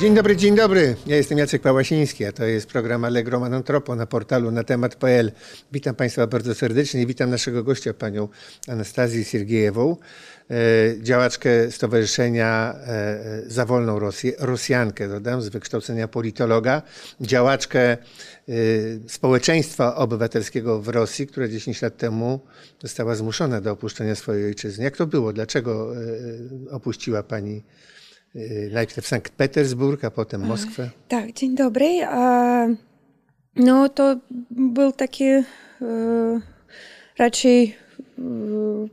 Dzień dobry, dzień dobry. Ja jestem Jacek Pałasiński, a to jest program Allegro Manontropo na portalu na temat.pl. Witam Państwa bardzo serdecznie i witam naszego gościa, panią Anastazję Siergiejewą, e, działaczkę Stowarzyszenia e, Za Wolną Rosję, Rosjankę, dodam, z wykształcenia politologa, działaczkę e, społeczeństwa obywatelskiego w Rosji, która 10 lat temu została zmuszona do opuszczenia swojej ojczyzny. Jak to było? Dlaczego opuściła Pani najpierw Sankt Petersburg, a potem Moskwę? Tak, dzień dobry. No to był taki e, raczej e,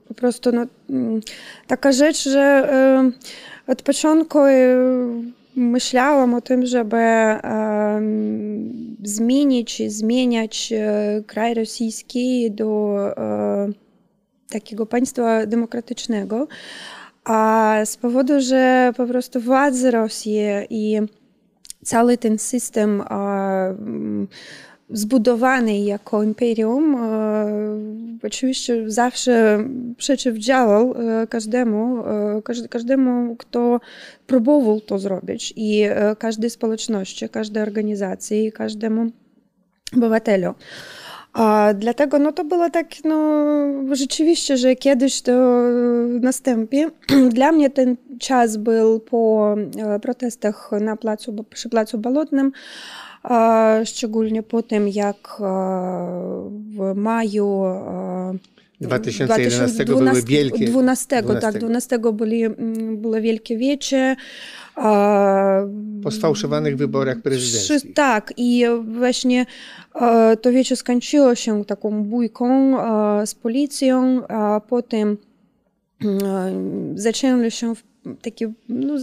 po prostu no, mm, taka rzecz, że od początku myślałam o tym, żeby zmienić, zmieniać e, kraj rosyjski do takiego państwa demokratycznego. A z powodu, że po prostu władze Rosji i cały ten system e, m, zbudowany jako imperium oczywiście zawsze przeciwdziałał e, każdemu, e, każd- każdemu, kto próbował to zrobić i e, każdej społeczności, każdej organizacji, każdemu obywatelu. A dlatego no, to było tak, no, rzeczywiście, że kiedyś to nastąpi. Dla mnie ten czas był po e, protestach na placu, przy Placu Bolotnym, a szczególnie po tym, jak e, w maju e, 2011 były wielkie. 12, 12. tak, 12 byli, mm, było wielkie wiecie. Po sfałszowanych wyborach prezydenckich. Tak, i właśnie e, to wiecie skończyło się taką bójką e, z policją, a potem e, zaczęły się w- takie, no,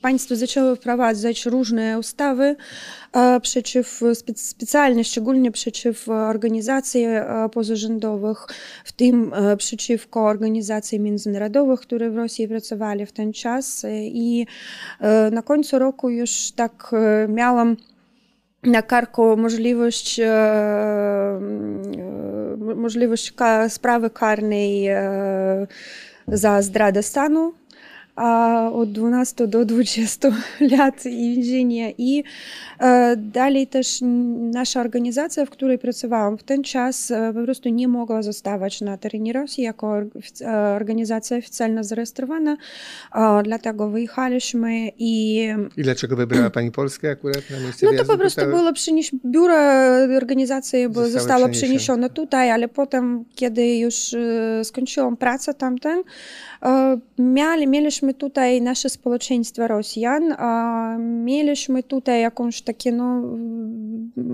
państwo zaczęło wprowadzać różne ustawy e, przeciw, spe- specjalnie, szczególnie przeciw organizacji e, pozarządowych, w tym e, przeciwko organizacjom międzynarodowych, które w Rosji pracowali w ten czas. I na końcu roku już tak miałam na karku możliwość, możliwość sprawy karnej za zdradę stanu. A od 12 do 20 lat więzienia. I e, dalej też nasza organizacja, w której pracowałam w ten czas, e, po prostu nie mogła zostawać na terenie Rosji jako e, organizacja oficjalnie zarejestrowana. Dlatego wyjechaliśmy i I dlaczego wybrała Pani Polskę akurat na miejsce no to po prostu stałe? było przenieś... biuro organizacji było, Zostało zostało przeniesione. tutaj, ale potem, kiedy już skończyłam pracę tamten, mieli, mieliśmy tutaj nasze społeczeństwo Rosjan, mieliśmy tutaj jakąś takie, no,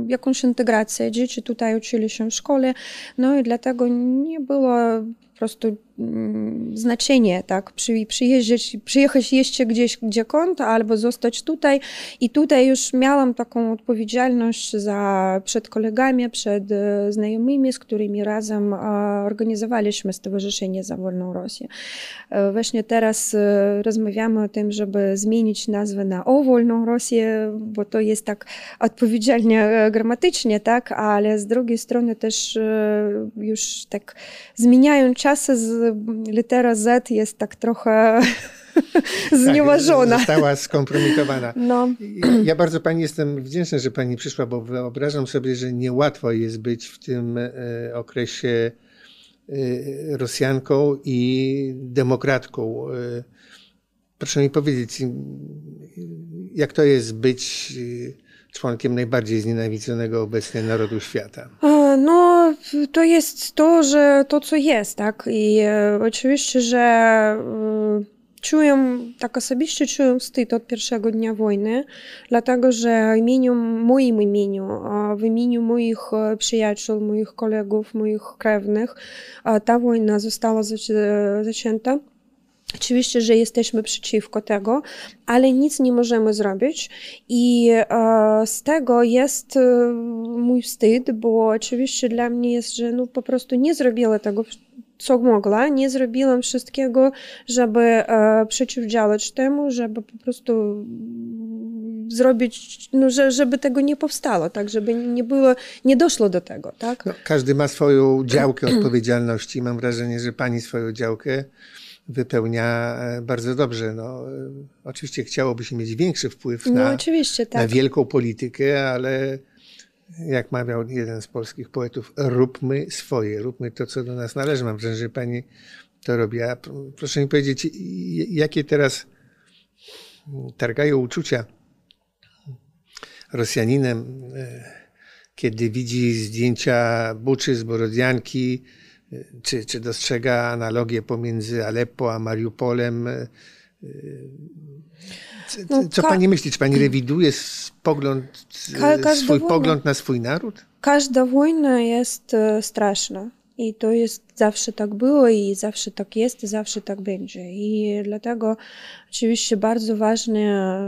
jakąś integrację. Dzieci tutaj uczyli się w szkole, no i dlatego nie było po prostu znaczenie, tak, przy, przyjeżdżać, przyjechać jeszcze gdzieś gdziekąd albo zostać tutaj. I tutaj już miałam taką odpowiedzialność za, przed kolegami, przed e, znajomymi, z którymi razem organizowaliśmy Stowarzyszenie za Wolną Rosję. E, Właśnie teraz e, rozmawiamy o tym, żeby zmienić nazwę na O Wolną Rosję, bo to jest tak odpowiedzialnie gramatycznie, tak, ale z drugiej strony też już tak zmieniają czasy, z litera Z jest tak trochę znieważona. Tak, została skompromitowana. No. Ja bardzo Pani jestem wdzięczny, że Pani przyszła, bo wyobrażam sobie, że niełatwo jest być w tym e, okresie e, Rosjanką i demokratką. E, Proszę mi powiedzieć, jak to jest być członkiem najbardziej znienawidzonego obecnie narodu świata? No, to jest to, że to, co jest, tak? I e, oczywiście, że e, czuję, tak osobiście czuję wstyd od pierwszego dnia wojny, dlatego że w imieniu, moim imieniu, w imieniu moich e, przyjaciół, moich kolegów, moich krewnych, ta wojna została zac- zaczęta. Oczywiście, że jesteśmy przeciwko tego, ale nic nie możemy zrobić. I e, z tego jest e, mój wstyd, bo oczywiście dla mnie jest, że no, po prostu nie zrobiła tego, co mogła, nie zrobiłam wszystkiego, żeby e, przeciwdziałać temu, żeby po prostu zrobić, no, że, żeby tego nie powstało, tak, żeby nie było, nie doszło do tego, tak? No, każdy ma swoją działkę odpowiedzialności. Mam wrażenie, że pani swoją działkę wypełnia e, bardzo dobrze. No, e, oczywiście chciałoby się mieć większy wpływ No na, na tak. wielką politykę, ale jak mawiał jeden z polskich poetów, róbmy swoje, róbmy to, co do nas należy. Mam wrażenie, że pani to robi. A proszę mi powiedzieć, jakie teraz targają uczucia Rosjaninem, e, kiedy widzi zdjęcia Buczy z Borodianki, czy, czy dostrzega analogię pomiędzy Aleppo a Mariupolem. e, Co, No, co pani myśli? Czy pani rewiduje pogląd, e, swój pogląd na swój naród? Każda wojna jest e, straszna. I to jest zawsze tak było i zawsze tak jest i zawsze tak będzie. I dlatego oczywiście bardzo ważne,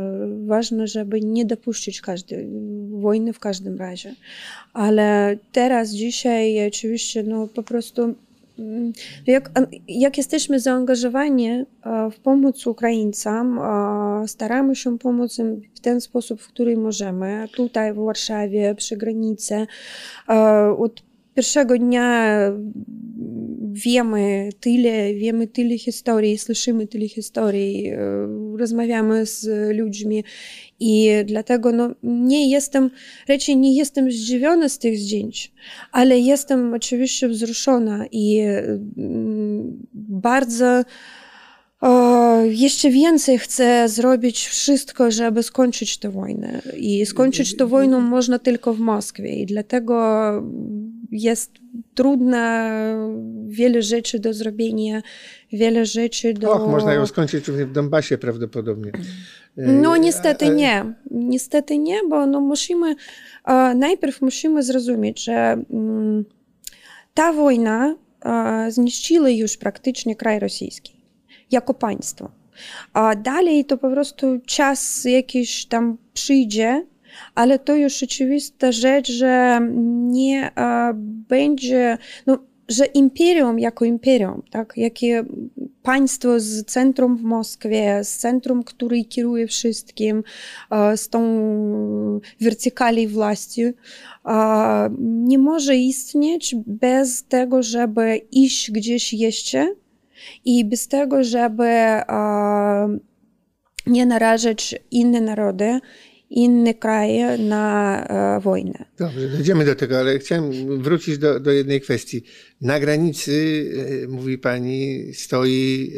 ważne, żeby nie dopuścić każdej wojny w każdym razie. Ale teraz, dzisiaj oczywiście no po prostu mm, jak, jak jesteśmy zaangażowani e, w pomoc Ukraińcom, e, staramy się pomóc im w ten sposób, w który możemy. Tutaj w Warszawie, przy granicy. E, Od pierwszego dnia wiemy tyle, wiemy tyle historii, słyszymy tyle historii, e, rozmawiamy z ludźmi i dlatego no, nie jestem, raczej nie jestem zdziwiona z tych zdjęć, ale jestem oczywiście wzruszona i mm, bardzo jeszcze więcej chcę zrobić wszystko, żeby skończyć tę wojnę. I skończyć tę wojnę można tylko w Moskwie. I dlatego jest trudno, wiele rzeczy do zrobienia, wiele rzeczy do... Och, można ją skończyć w Donbasie prawdopodobnie. E, No niestety a- a- nie. Niestety nie, bo no musimy, e, najpierw musimy zrozumieć, że mm, ta wojna e, zniszczyła już praktycznie kraj rosyjski jako państwo. A dalej to po prostu czas jakiś tam przyjdzie, ale to już oczywista rzecz, że nie będzie, no, że imperium jako imperium, tak, jakie państwo z centrum w Moskwie, z centrum, który kieruje wszystkim, z tą wertykali e, nie może istnieć bez tego, żeby iść gdzieś jeszcze i bez tego, żeby nie narażać inne narody, inne kraje na e, wojnę. Dobrze, dojdziemy do tego, ale chciałem wrócić do, do jednej kwestii. Na granicy, e, mówi pani, stoi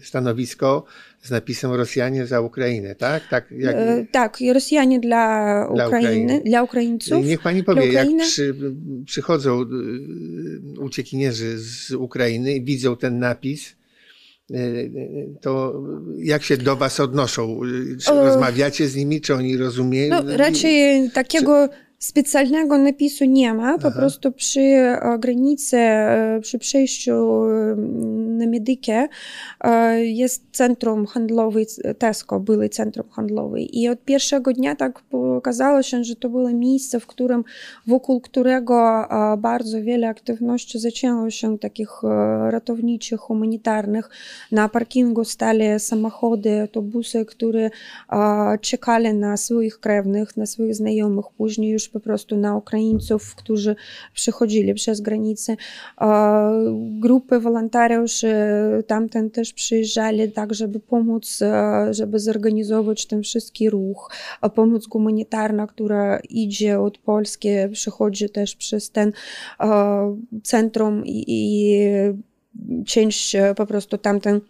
e, stanowisko z napisem Rosjanie za Ukrainę, tak? Tak, jak, E, Tak, Rosjanie dla Dla Ukrainy, Ukrainy. dla Ukraińców. Niech pani powie, jak przy, przychodzą e, uciekinierzy z Ukrainy i widzą ten napis, e, to jak się do was odnoszą? Czy O. rozmawiacie z nimi, czy oni rozumieją? No, raczej takiego specjalnego napisu nie ma. Po Aha. prostu przy e, granicy, e, przy przejściu e, na Medykę jest centrum handlowe, Tesco, były centrum handlowe. I od pierwszego dnia tak okazało się, że to było miejsce, w którym, wokół którego bardzo wiele aktywności zaczęło się takich ratowniczych, humanitarnych. Na parkingu stali samochody, autobusy, które czekali na swoich krewnych, na swoich znajomych, później już po prostu na Ukraińców, którzy przychodzili przez granicę. Grupy wolontariuszy tamten też przyjeżdżali tak, żeby pomóc, e, żeby zorganizować ten wszystki ruch. A pomoc humanitarna, która idzie od Polski, przychodzi też przez ten e, centrum i, i część e, po prostu tamten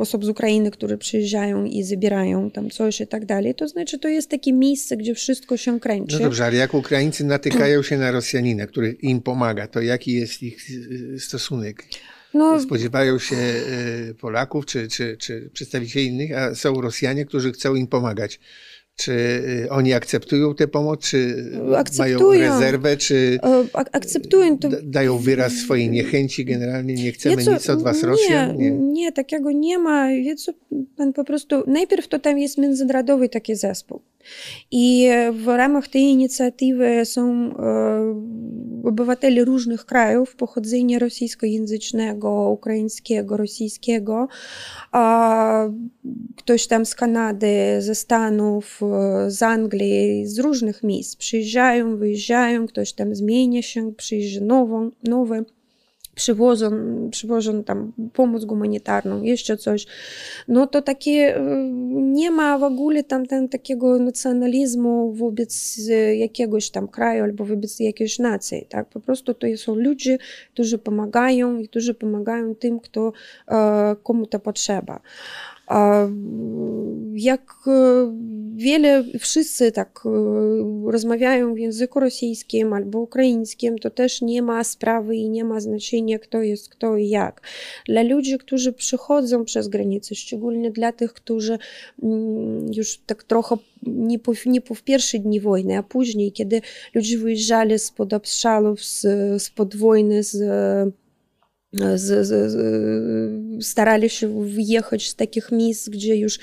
osób z Ukrainy, które przyjeżdżają i zabierają tam coś i tak dalej. To znaczy, to jest takie miejsce, gdzie wszystko się kręci. No dobrze, ale jak Ukraińcy natykają się na Rosjanina, który im pomaga, to jaki jest ich y, stosunek? No, Spodziewają się y, Polaków czy, czy, czy przedstawicieli innych, a są Rosjanie, którzy chcą im pomagać. Czy y, oni akceptują tę pomoc, czy mają Akceptują. rezerwę, czy e, ak- akceptują to. da- dają wyraz swojej niechęci generalnie, nie chcemy Wie co, nic od was nie, Rosjan? Nie. takiego nie ma. Wie co, pan po prostu, najpierw to tam jest międzynarodowy taki zespół. I w ramach tej inicjatywy są e, obywatele różnych krajów pochodzenia rosyjskojęzycznego, ukraińskiego, rosyjskiego. Ktoś tam z Kanady, ze Stanów, e, z Anglii, z różnych miejsc przyjeżdżają, wyjeżdżają, ktoś tam zmienia się, przyjeżdża nową, nowy przywożą, przywożą tam pomoc humanitarną, jeszcze coś, no to takie nie ma w ogóle tam ten, takiego nacjonalizmu wobec jakiegoś tam kraju albo wobec jakiejś nacji, tak? Po prostu to są ludzie, którzy pomagają i którzy pomagają tym, kto, komu to potrzeba. Jak wiele, wszyscy tak rozmawiają w języku rosyjskim albo ukraińskim, to też nie ma sprawy i nie ma znaczenia, kto jest kto i jak. Dla ludzi, którzy przychodzą przez granicę, szczególnie dla tych, którzy już tak trochę nie po, nie po pierwsze dni wojny, a później, kiedy ludzie wyjeżdżali spod obstrzałów, spod wojny, z z, z, z, takich miejsc, gdzie już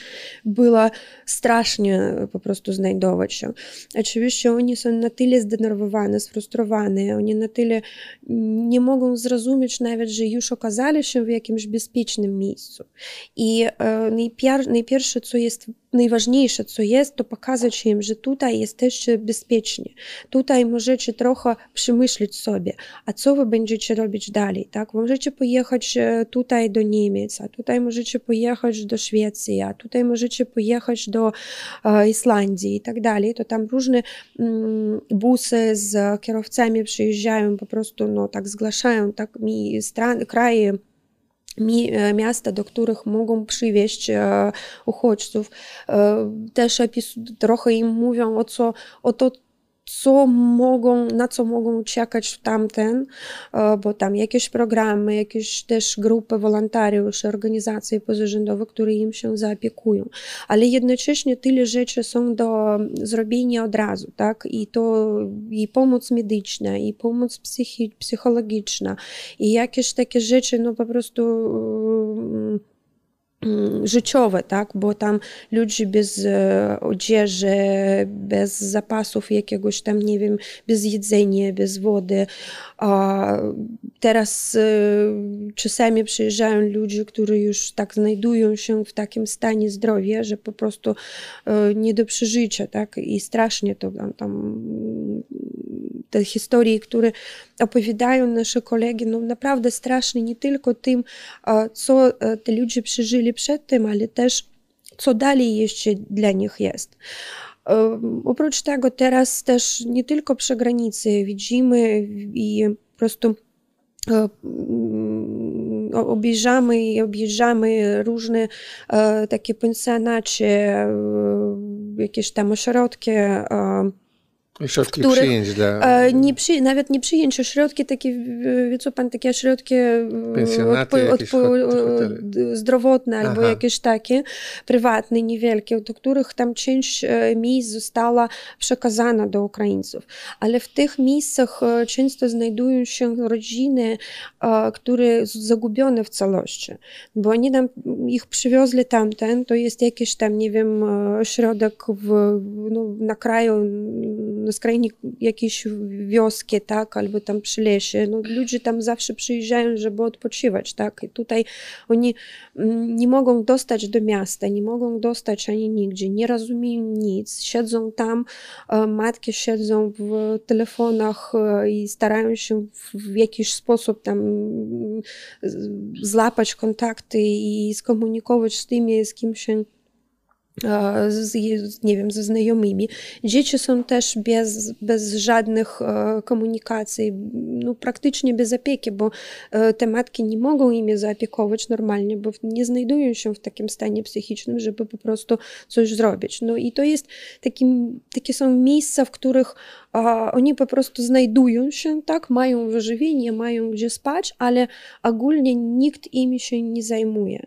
było strasznie po prostu znajdować się. Oczywiście oni są na tyle zdenerwowane, sfrustrowane, oni na tyle nie mogą zrozumieć nawet, że już okazali się w jakimś bezpiecznym miejscu. I e, najpier najpierwsze, co jest najważniejsze, co jest, to pokazać im, że tutaj jesteście bezpiecznie. Tutaj możecie trochę przemyśleć sobie, a co wy będziecie robić dalej, tak? Możecie pojechać tutaj do Niemiec, a tutaj możecie pojechać do Szwecji, a tutaj możecie pojechać do e, Islandii i tak dalej. To tam różne mm, busy z kierowcami przyjeżdżają, po prostu no, tak zgłaszają tak mi stran, kraje miasta, do których mogą przywieźć uchodźców. Też trochę im mówią o, co, o to, co mogą, na co mogą czekać tamten, bo tam jakieś programy, jakieś też grupy wolontariuszy, organizacje pozarządowe, które im się zaopiekują. Ale jednocześnie tyle rzeczy są do zrobienia od razu, tak? I to i pomoc medyczna, i pomoc psychi, psychologiczna, i jakieś takie rzeczy, no po prostu Mm, życiowe, tak? bo tam ludzie bez e, odzieży, bez zapasów jakiegoś tam, nie wiem, bez jedzenia, bez wody. A teraz e, czasami przyjeżdżają ludzie, którzy już tak znajdują się w takim stanie zdrowia, że po prostu e, nie do przeżycia, tak? I strasznie to tam, tam te historie, które opowiadają nasze kolegi, no naprawdę straszne nie tylko tym, co te ludzie przeżyli przed tym, ale też co dalej jeszcze dla nich jest. Oprócz tego teraz też nie tylko przy granicy widzimy i po prostu obejrzamy i objeżdżamy różne takie pensjonacie, jakieś tam ośrodki Środki których, przyjęć dla... E, nie przy, nawet nie przyjęć, ośrodki takie, wie co pan, takie ośrodki e, Pensjonaty, odpo, zdrowotne Aha. albo jakieś takie prywatne, niewielkie, do których tam część e, miejsc została przekazana do Ukraińców. Ale w tych miejscach często znajdują się rodziny, które zagubione w całości, bo oni tam ich przywiozli tamten, to jest jakiś tam, nie wiem, ośrodek w, no, na kraju skrajnie jakiejś wioski, tak, albo tam przy lesie. No, ludzie tam zawsze przyjeżdżają, żeby odpoczywać, tak. I tutaj oni mm, nie mogą dostać do miasta, nie mogą dostać ani nigdzie, nie rozumieją nic, siedzą tam, e, matki siedzą w telefonach e, i starają się w jakiś sposób tam mm, złapać kontakty i skomunikować z tymi, z kim się z, nie wiem, ze znajomymi. Dzieci są też bez, bez żadnych komunikacji, no, praktycznie bez opieki, bo te matki nie mogą imi zaopiekować normalnie, bo nie znajdują się w takim stanie psychicznym, żeby po prostu coś zrobić. No i to jest takim, takie są miejsca, w których oni po prostu znajdują się, tak, mają wyżywienie, mają gdzie spać, ale ogólnie nikt imi się nie zajmuje.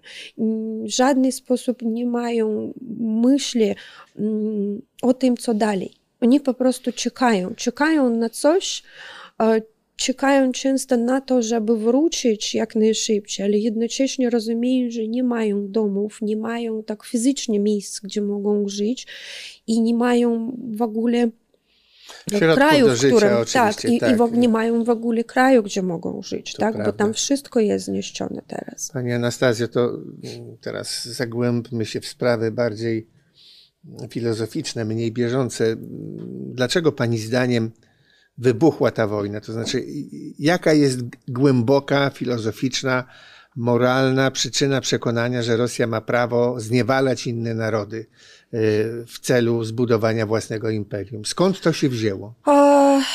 W żaden sposób nie mają myśli mm, o tym, co dalej. Oni po prostu czekają, czekają na coś, czekają często na to, żeby wrócić jak najszybciej, ale jednocześnie rozumieją, że nie mają domów, nie mają tak fizycznie miejsc, gdzie mogą żyć i nie mają w ogóle Środków kraju, w którym tak, i, tak. i w, nie mają w ogóle kraju, gdzie mogą żyć, tak? Prawda. bo tam wszystko jest zniszczone teraz. Pani Anastazjo, to mm, teraz zagłębmy się w sprawy bardziej filozoficzne, mniej bieżące. Dlaczego Pani zdaniem wybuchła ta wojna? To znaczy, jaka jest głęboka, filozoficzna, moralna przyczyna przekonania, że Rosja ma prawo zniewalać inne narody w celu zbudowania własnego imperium? Skąd to się wzięło?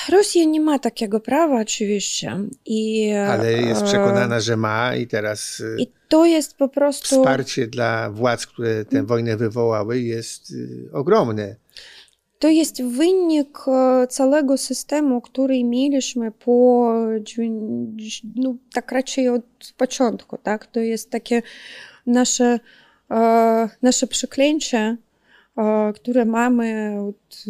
Rosja nie ma takiego prawa, oczywiście. I, Ale jest przekonana, że ma i teraz. Y, I to jest po prostu. Wsparcie dla władz, które tę wojnę wywołały, jest ogromne. To jest wynik całego systemu, który mieliśmy po, no, tak raczej od początku, tak? To jest takie nasze, nasze przeklęcie, które mamy od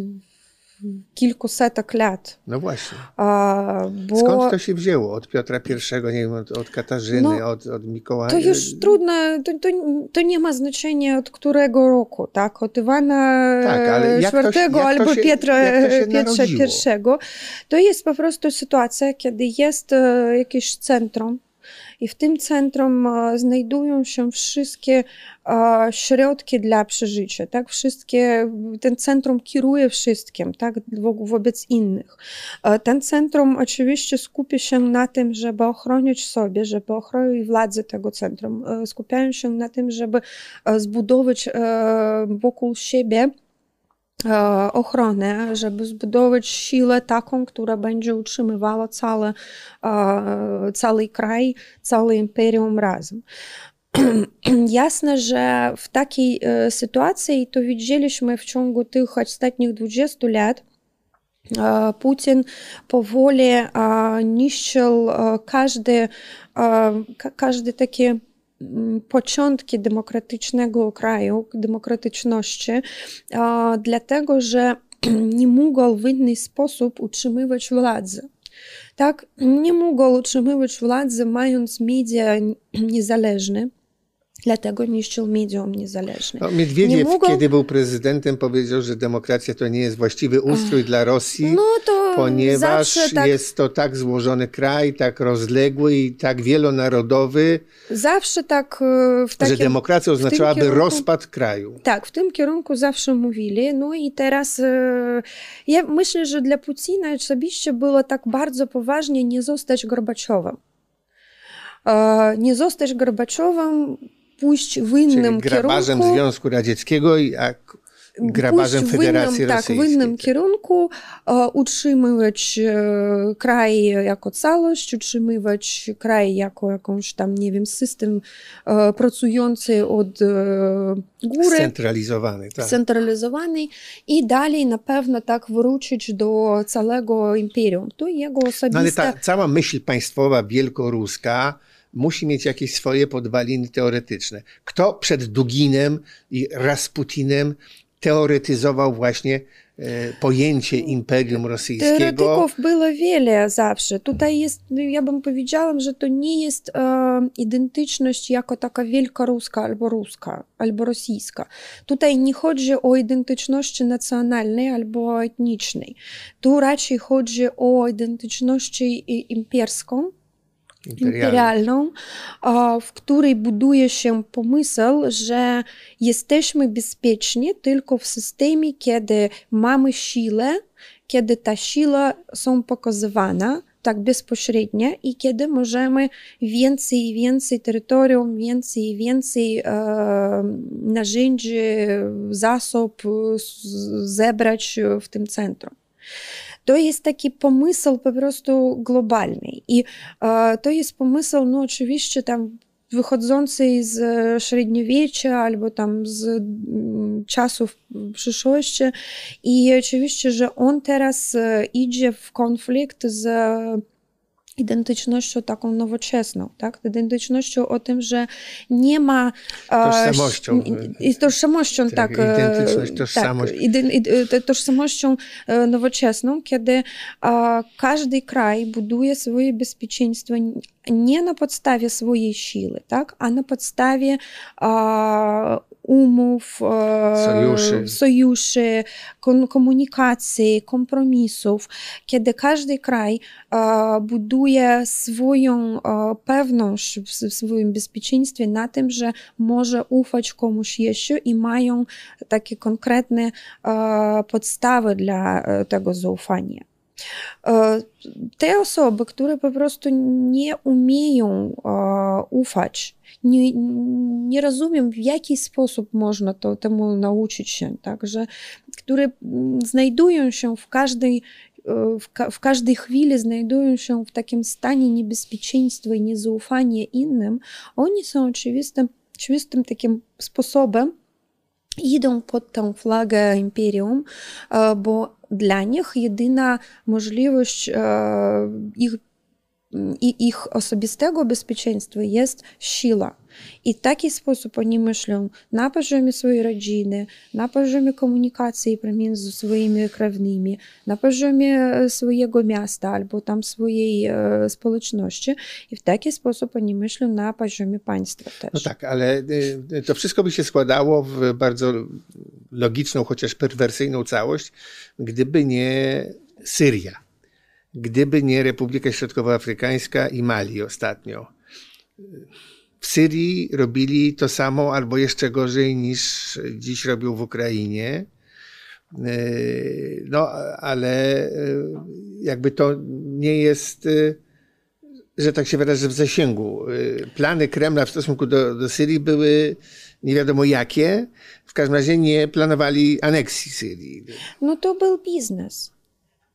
kilku setek lat. No właśnie. A, bo... Skąd to się wzięło? Od Piotra I, nie wiem, od, od Katarzyny, no, od, od Mikołaja? To już trudno, to, to, to, nie ma znaczenia od którego roku, tak? Od Iwana tak, ale IV albo się, Pietra, Pietra I. To jest po prostu sytuacja, kiedy jest jakieś centrum, i w tym centrum znajdują się wszystkie środki dla przeżycia, tak? Wszystkie, ten centrum kieruje wszystkim, tak? Wobec innych. Ten centrum oczywiście skupia się na tym, żeby ochronić sobie, żeby ochronić władzę tego centrum. Skupiają się na tym, żeby zbudować wokół siebie ochronę, żeby zbudować siłę taką, która będzie utrzymywała cały, cały kraj, całe imperium razem. Jasne, że w takiej sytuacji, to widzieliśmy w ciągu tych ostatnich 20 lat, Putin powoli niszczył każdy, każdy taki początki demokratycznego kraju, demokratyczności, dlatego że nie mógł w inny sposób utrzymywać władzy. Tak, nie mógł utrzymywać władzy, mając media niezależne. Dlatego niszczył medium niezależne. No, Miedwiediew, mógł... kiedy był prezydentem, powiedział, że demokracja to nie jest właściwy ustrój Ach. dla Rosji, no ponieważ tak... jest to tak złożony kraj, tak rozległy i tak wielonarodowy. Zawsze tak e, w takim, Że demokracja oznaczałaby kierunku, rozpad kraju. Tak, w tym kierunku zawsze mówili. No i teraz e, ja myślę, że dla Putina osobiście było tak bardzo poważnie nie zostać Gorbaczowem. Nie zostać Gorbaczowem pójść w innym Czyli grabarzem kierunku. Związku Radzieckiego, jak grabarzem Federacji innym, Rosyjskiej. Tak, w innym kierunku e, utrzymywać e, kraj jako całość, utrzymywać kraj jako jakąś tam, nie wiem, system e, pracujący od góry. Scentralizowany, tak. Scentralizowany i dalej na pewno tak wrócić do całego imperium. To jego osobiste... No ale ta cała myśl państwowa wielkoruska musi mieć jakieś swoje podwaliny teoretyczne. Kto przed Duginem i Rasputinem teoretyzował właśnie e, pojęcie Imperium Rosyjskiego. Teoretyków było wiele zawsze. Tutaj jest, ja bym powiedziała, że to nie jest e, identyczność jako taka wielkoruska albo ruska, albo rosyjska. Tutaj nie chodzi o identyczność nacjonalnej albo etnicznej. Tu raczej chodzi o identyczność imperską, imperialną, w której buduje się pomysł, że jesteśmy bezpieczni tylko w systemie, kiedy mamy siłę, kiedy ta siła są pokazywana tak bezpośrednio i kiedy możemy więcej i więcej terytorium, więcej i więcej e, narzędzi, zasób zebrać w tym centrum. To jest taki pomysł po prostu globalny. I e, to jest pomysł, no oczywiście tam wychodzący z średniowiecza albo tam z czasów przyszłości i oczywiście, że on teraz idzie w konflikt z identycznością taką nowoczesną, tak? identycznością o tym, że nie ma... Tożsamością. I tożsamością, tak. Identyczność, tożsamość. Tak, tożsamością nowoczesną, kiedy każdy kraj buduje swoje bezpieczeństwo nie na podstawie swojej siły, tak? a na podstawie umów, sojuszy, sojuszy komunikacji, kompromisów, kiedy każdy kraj buduje swoją pewność w swoim bezpieczeństwie na tym, że może ufać komuś jeszcze i mają takie konkretne podstawy dla tego zaufania. E, te osoby, które po prostu nie umieją e, ufać, nie, nie rozumiem, w jaki sposób można to, temu nauczyć się, także, które znajdują się w każdej w, ka w każdej chwili znajdują się w takim stanie niebezpieczeństwa i niezaufania innym, oni są oczywistym, oczywistym takim sposobem idą pod tą flagę imperium, bo dla nich jedyna możliwość ich, ich osobistego bezpieczeństwa jest siła. I w taki sposób oni myślą na poziomie swojej rodziny, na poziomie komunikacji pomiędzy swoimi krewnymi, na poziomie swojego miasta albo tam swojej e, społeczności. I w taki sposób oni myślą na poziomie państwa też. No tak, ale to wszystko by się składało w bardzo logiczną, chociaż perwersyjną całość, gdyby nie Syria, gdyby nie Republika Środkowoafrykańska i Mali ostatnio w Syrii robili to samo albo jeszcze gorzej niż dziś robią w Ukrainie. E, no, ale e, jakby to nie jest, e, że tak się wyrażę, w zasięgu. Plany Kremla w stosunku do, do Syrii były nie wiadomo jakie. W każdym razie nie planowali aneksji Syrii. No to był biznes.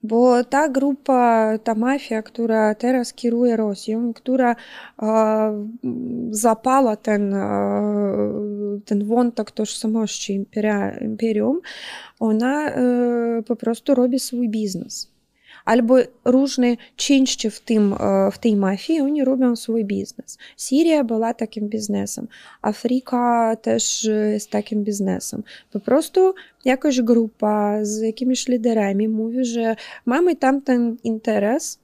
Bo ta grupa, ta mafia, która teraz kieruje Rosją, która zapala ten, ten wątek tożsamości imperium, ona po prostu robi swój biznes różne części w, tym, w tej mafii, oni robią swój biznes. Syria była takim biznesem, Afryka też jest takim biznesem. Po prostu jakaś grupa z jakimiś liderami mówi, że mamy tamten interes,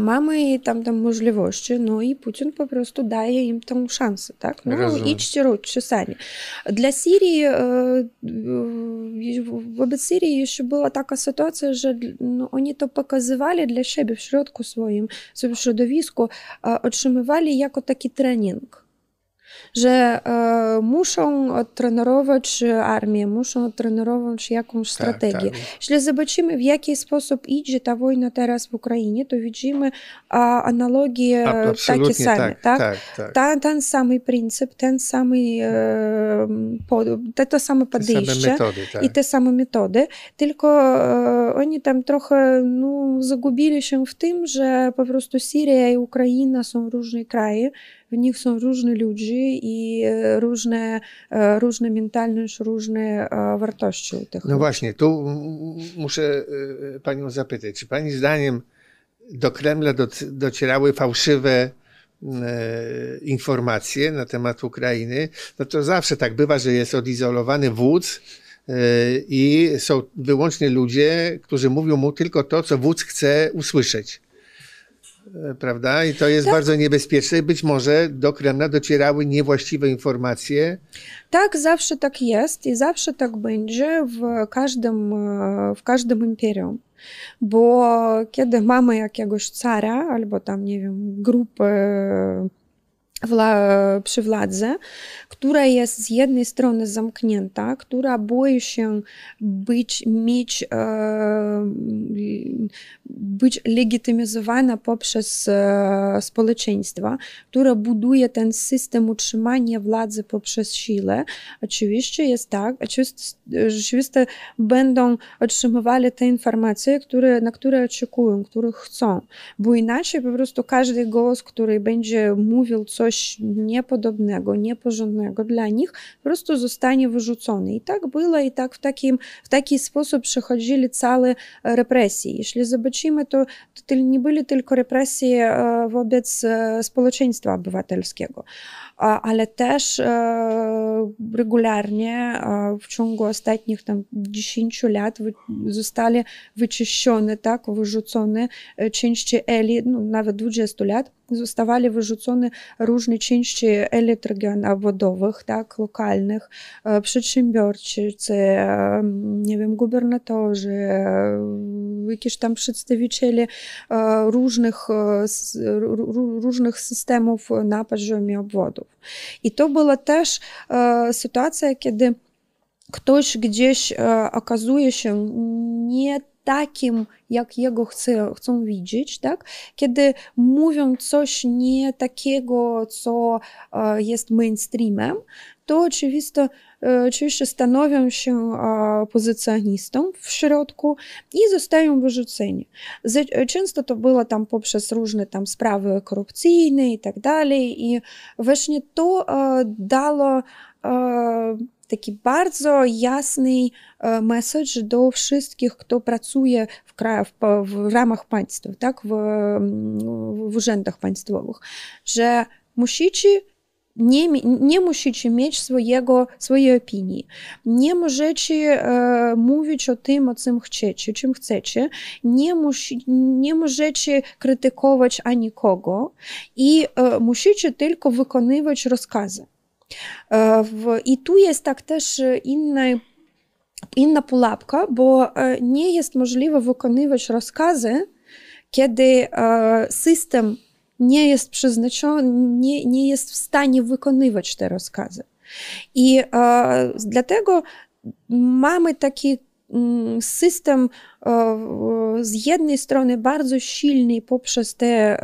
mamy tam tam możliwości, no i Putin po prostu daje im tą szansę, tak? No Rozumiem. idźcie, róbcie sami. Dla Syrii, wobec Syrii jeszcze była taka sytuacja, że no, oni to pokazywali dla siebie w środku swoim, w swoim środowisku, otrzymywali jako taki trening że e, muszą odtrenować armię, muszą odtrenować jakąś tak, strategię. Tak. Jeśli zobaczymy, w jaki sposób idzie ta wojna teraz w Ukrainie, to widzimy a, analogie Absolutnie takie same. Tak, tak? tak, tak. Ta, ten sam pryncyp, ten sam, e, pod, te, to samo podejście metody, tak. i te same metody, tylko e, oni tam trochę no, zagubili się w tym, że po prostu Syria i Ukraina są różne kraje, w nich są różni ludzie i e, różne, e, różne mentalność, różne e, wartości tych No właśnie, tu muszę panią zapytać, czy pani zdaniem do Kremla docierały fałszywe informacje na temat Ukrainy, no to zawsze tak bywa, że jest odizolowany wódz i są wyłącznie ludzie, którzy mówią mu tylko to, co wódz chce usłyszeć. Prawda? I to jest tak. bardzo niebezpieczne. Być może do Kremla docierały niewłaściwe informacje. Tak, zawsze tak jest i zawsze tak będzie w każdym, w każdym imperium. Bo kiedy mamy jakiegoś cara albo tam, nie wiem, grupę wla, przy władzy, która jest z jednej strony zamknięta, która boi się być, mieć, e, być legitymizowana poprzez e, społeczeństwo, która buduje ten system utrzymania władzy poprzez siłę. Oczywiście jest tak, oczywiście, rzeczywiście będą otrzymywali te informacje, które, na które oczekują, których chcą, bo inaczej po prostu każdy głos, który będzie mówił coś niepodobnego, nieporządnego dla nich, po prostu zostanie wyrzucony. I tak było, i tak w, takim, w taki sposób przechodzili całe represje. Jeśli zobaczymy, to, to nie były tylko represje wobec społeczeństwa obywatelskiego ale też regularnie w ciągu ostatnich tam 10 lat zostali wyczyszczone, tak, wyrzucone części elit, no, nawet 20 lat, zostawali wyrzucone różne części elektrogenawodowych, tak, lokalnych, przedsiębiorcy, nie wiem, gubernatorzy, jakieś tam przedstawiciele różnych, różnych systemów na poziomie obwodów. I to była też sytuacja, kiedy ktoś gdzieś okazuje się nie takim, jak jego chce, chcą widzieć, tak? kiedy mówią coś nie takiego, co jest mainstreamem, to oczywiście, oczywiście stanowią się pozycjonistą w środku i zostają wyrzuceni. Często to było tam poprzez różne tam sprawy korupcyjne i tak dalej i właśnie to dało taki bardzo jasny message do wszystkich, kto pracuje w, kraju, w, ramach państwa, tak, w, w urzędach państwowych, że musicie nie, nie musicie mieć swojego, swojej opinii. Nie możecie e, mówić o tym, o czym chcecie, czym chcecie. Nie, musi, nie możecie krytykować anikogo i e, musicie tylko wykonywać rozkazy. I tu jest tak też inna inna pułapka, bo nie jest możliwe wykonywać rozkazy, kiedy system nie jest przeznaczony, nie, nie jest w stanie wykonywać te rozkazy. I dlatego mamy taki system z jednej strony bardzo silny poprzez te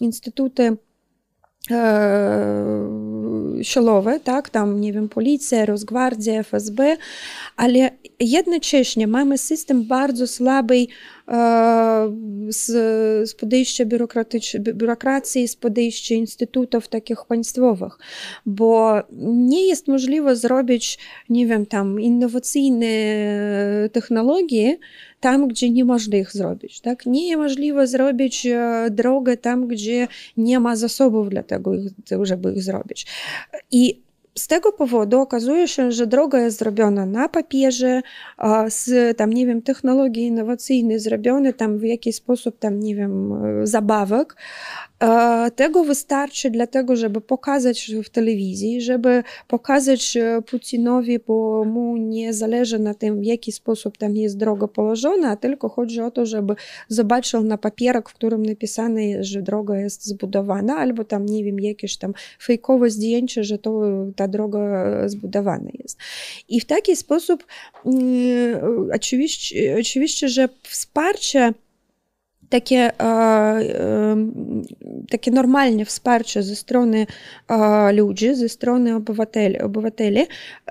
instytuty siłowe, tak, tam, nie wiem, policja, Rosgwardia, FSB, ale jednocześnie mamy system bardzo słaby z, z podejścia biurokracji, z podejścia instytutów takich państwowych, bo nie jest możliwe zrobić, nie wiem, tam innowacyjne technologie tam, gdzie nie można ich zrobić. Tak? Nie możliwe zrobić drogę tam, gdzie nie ma zasobów dla tego, żeby ich zrobić. I z tego powodu okazuje się, że droga jest zrobiona na papierze, z tam, nie wiem, technologii innowacyjnej, zrobione tam w jakiś sposób, tam, nie wiem, zabawek, tego wystarczy dlatego, żeby pokazać w telewizji, żeby pokazać Putinowi, bo mu nie zależy na tym, w jaki sposób tam jest droga położona, tylko chodzi o to, żeby zobaczył na papierek, w którym napisane jest, że droga jest zbudowana, albo tam, nie wiem, jakieś tam fejkowe zdjęcie, że to ta droga zbudowana jest. I w taki sposób oczywiście, oczywiście że wsparcie takie, takie normalne wsparcie ze strony ludzi, ze strony obywateli, obywateli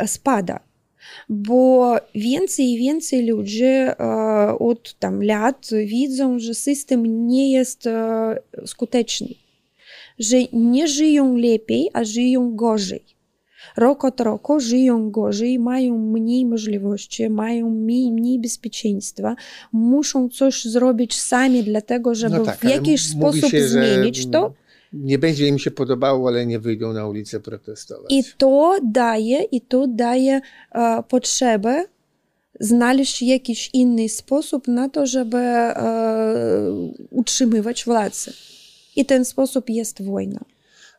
spada. Bo więcej i więcej ludzi od tam lat widzą, że system nie jest skuteczny, że nie żyją lepiej, a żyją gorzej rok od roku żyją gorzej, mają mniej możliwości, mają mniej, mniej bezpieczeństwa, muszą coś zrobić sami dlatego, żeby no tak, w jakiś sposób się, zmienić to. Nie będzie im się podobało, ale nie wyjdą na ulicę protestować. I to daje, i to daje e, potrzebę znaleźć jakiś inny sposób na to, żeby e, utrzymywać władzę. I ten sposób jest wojna.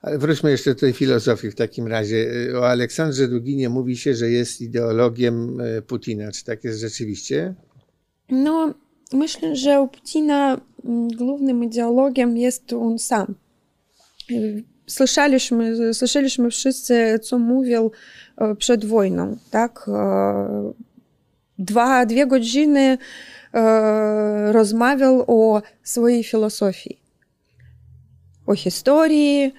Ale wróćmy jeszcze do tej filozofii w takim razie. O Aleksandrze Duginie mówi się, że jest ideologiem e, Putina. Czy tak jest rzeczywiście? No, myślę, że u Putina mm, głównym ideologiem jest on sam. Słyszeliśmy, słyszeliśmy wszyscy, co mówił przed wojną, tak? Dwa, dwie godziny rozmawiał o swojej filozofii, o historii,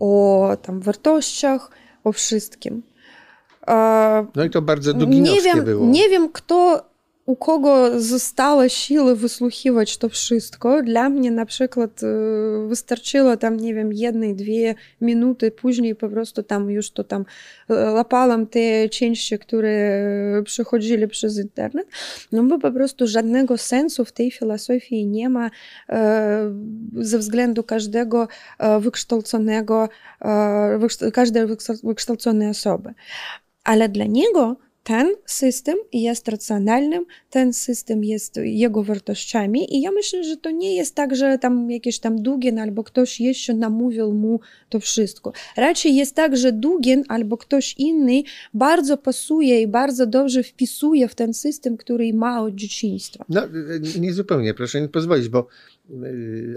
o tam wartościach, o wszystkim. No i to bardzo duginowskie nie wiem, było. Nie wiem, kto u kogo zostały siły wysłuchiwać to wszystko. Dla mnie na przykład wystarczyło tam, nie wiem, jednej, dwie minuty, później po prostu tam już to tam łapałam te części, które przychodzili przez internet, no bo po prostu żadnego sensu w tej filozofii nie ma ze względu każdego wykształconego, każdej wykształconej osoby. Ale dla niego ten system jest racjonalnym, ten system jest jego wartościami i ja myślę, że to nie jest tak, że tam jakiś tam Dugin albo ktoś jeszcze namówił mu to wszystko. Raczej jest tak, że Dugin albo ktoś inny bardzo pasuje i bardzo dobrze wpisuje w ten system, który ma od dzieciństwa. No, nie zupełnie, proszę mi pozwolić, bo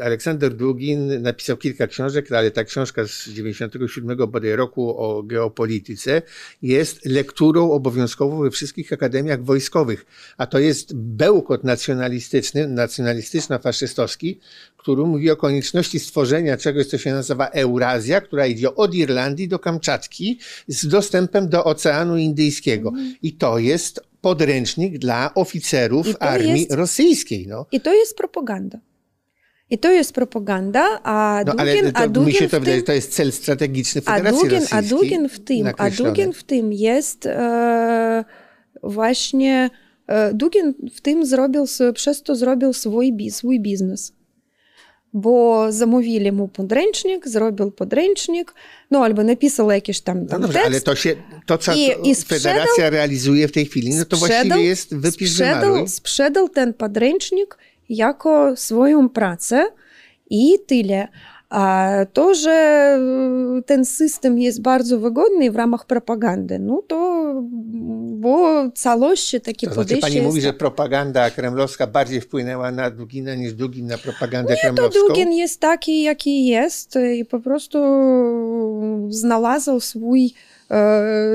Aleksander Długin napisał kilka książek, ale ta książka z 97 bodaj roku o geopolityce jest lekturą obowiązkową we wszystkich akademiach wojskowych. A to jest bełkot nacjonalistyczny, nacjonalistyczno-faszystowski, który mówi o konieczności stworzenia czegoś, co się nazywa Eurazja, która idzie od Irlandii do Kamczatki z dostępem do Oceanu Indyjskiego. I to jest podręcznik dla oficerów armii jest- rosyjskiej. No. I to jest propaganda. I to jest propaganda, a No, Dugin, ale a to, Dugin mi się to wydaje, tym, to jest cel strategiczny a Federacji Dugin, a. Dugin w tym, a. Dugin w tym jest e, właśnie e, Dugin w tym zrobił, przez to zrobił swój, swój biznes. Bo zamówili mu podręcznik, zrobił podręcznik, no albo napisał jakiś tam, No tam dobrze, tekst. ale to się, to co I- i sprzedał- Federacja realizuje w tej chwili, no to właściwie jest wypis sprzedał, sprzedał ten podręcznik jako swoją pracę i tyle. A to, że e, ten system jest bardzo wygodny w ramach propagandy, no to bo całości takie To znaczy podejście pani mówi, jest... że propaganda kremlowska bardziej wpłynęła na Dugina niż Dugin na propagandę To kremlowską? Dugin jest taki, jaki jest i po prostu znalazł swój,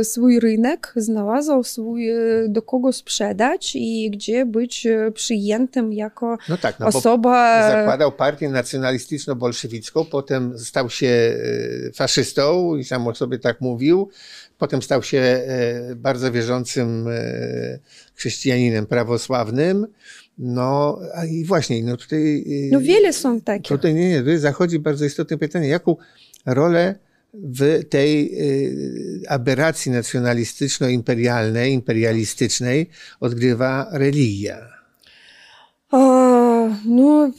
swój rynek, znalazł swój, e, do kogo sprzedać i gdzie być e, przyjętym jako No tak, no osoba... zakładał partię nacjonalistyczno-bolszewicką, potem stał się e, faszystą i sam o sobie tak mówił. Potem stał się e, bardzo wierzącym e, chrześcijaninem prawosławnym. No i właśnie, no tutaj... e, No wiele są takich. Tutaj nie, nie, tutaj zachodzi bardzo istotne pytanie, jaką rolę w tej y, aberracji nacjonalistyczno-imperialnej, imperialistycznej odgrywa religia? No,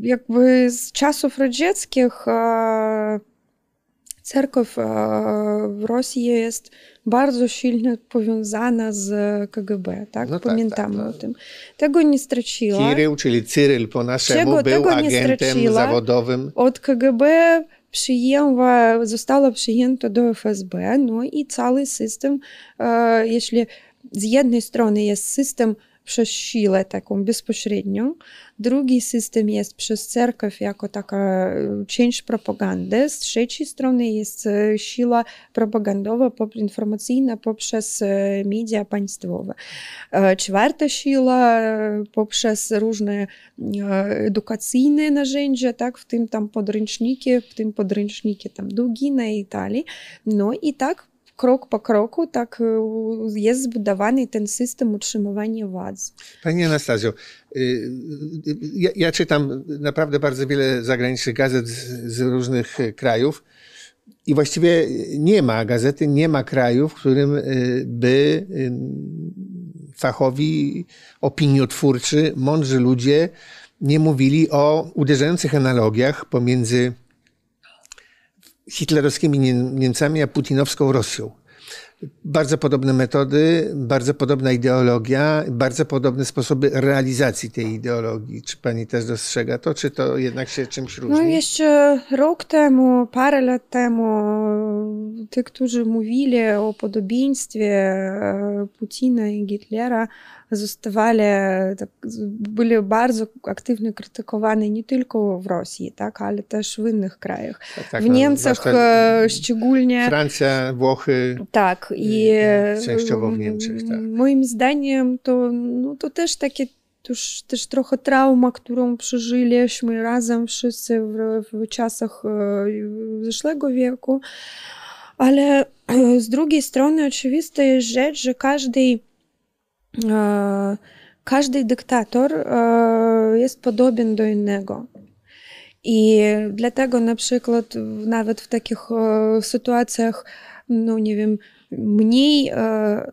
jakby z czasów radzieckich e, cerkiew e, w Rosji jest bardzo silnie powiązana z KGB, tak? No tak, Pamiętamy tak, tak. o tym. Tego nie straciła. Kirył, czyli Cyryl po naszemu, Czego- był tego agentem zawodowym. Od KGB przyjęła, została przyjęta do FSB, no i cały system, e, jeśli z jednej strony jest system przez siłę taką bezpośrednią, drugi system jest przez cerkiew jako taka e, część propagandy, z trzeciej strony jest e, siła propagandowa, informacyjna poprzez e, media państwowe. Czwarta siła poprzez różne edukacyjne narzędzia, tak, w tym tam podręczniki, w tym podręczniki tam Dugina i dalej. No i tak krok po kroku tak e, jest zbudowany ten system utrzymywania władzy. Pani Anastazjo, y, y, ja, ja czytam naprawdę bardzo wiele zagranicznych gazet z, z różnych y, krajów i właściwie nie ma gazety, nie ma kraju, w którym y, by y, fachowi, opiniotwórczy, mądrzy ludzie nie mówili o uderzających analogiach pomiędzy hitlerowskimi Niem- Niemcami a putinowską Rosją. Bardzo podobne metody, bardzo podobna ideologia, bardzo podobne sposoby realizacji tej ideologii. Czy pani też dostrzega to, czy to jednak się czymś różni? No jeszcze rok temu, parę lat temu, ci, którzy mówili o podobieństwie e, Putina i Hitlera, zostawali, tak, byli bardzo aktywnie krytykowani nie tylko w Rosji, tak, ale też w innych krajach. Tak, tak, w no, Niemczech zwłaszcza e, szczególnie. Francja, Włochy. Tak, i częściowo w Niemczech, tak. moim zdaniem to, no, to też takie też, też trochę trauma, którą przeżyliśmy razem wszyscy w, w czasach e, zeszłego wieku. Ale z drugiej strony oczywista jest rzecz, że każdy, każdy dyktator e, jest podobien do innego. I dlatego na przykład nawet w takich e, sytuacjach, no nie wiem, e, e,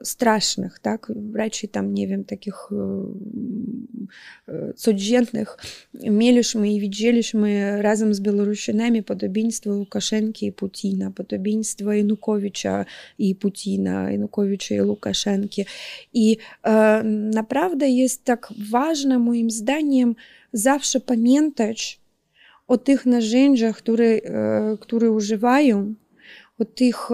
e, i widzieliśmy razem z Białorusinami podobieństwo Łukaszenki i Putina, podobieństwo Janukowicza i Putina, Janukowicza i Łukaszenki. I e, naprawdę jest tak ważne moim zdaniem zawsze pamiętać o tych narzędziach, które, e, które używają, o tych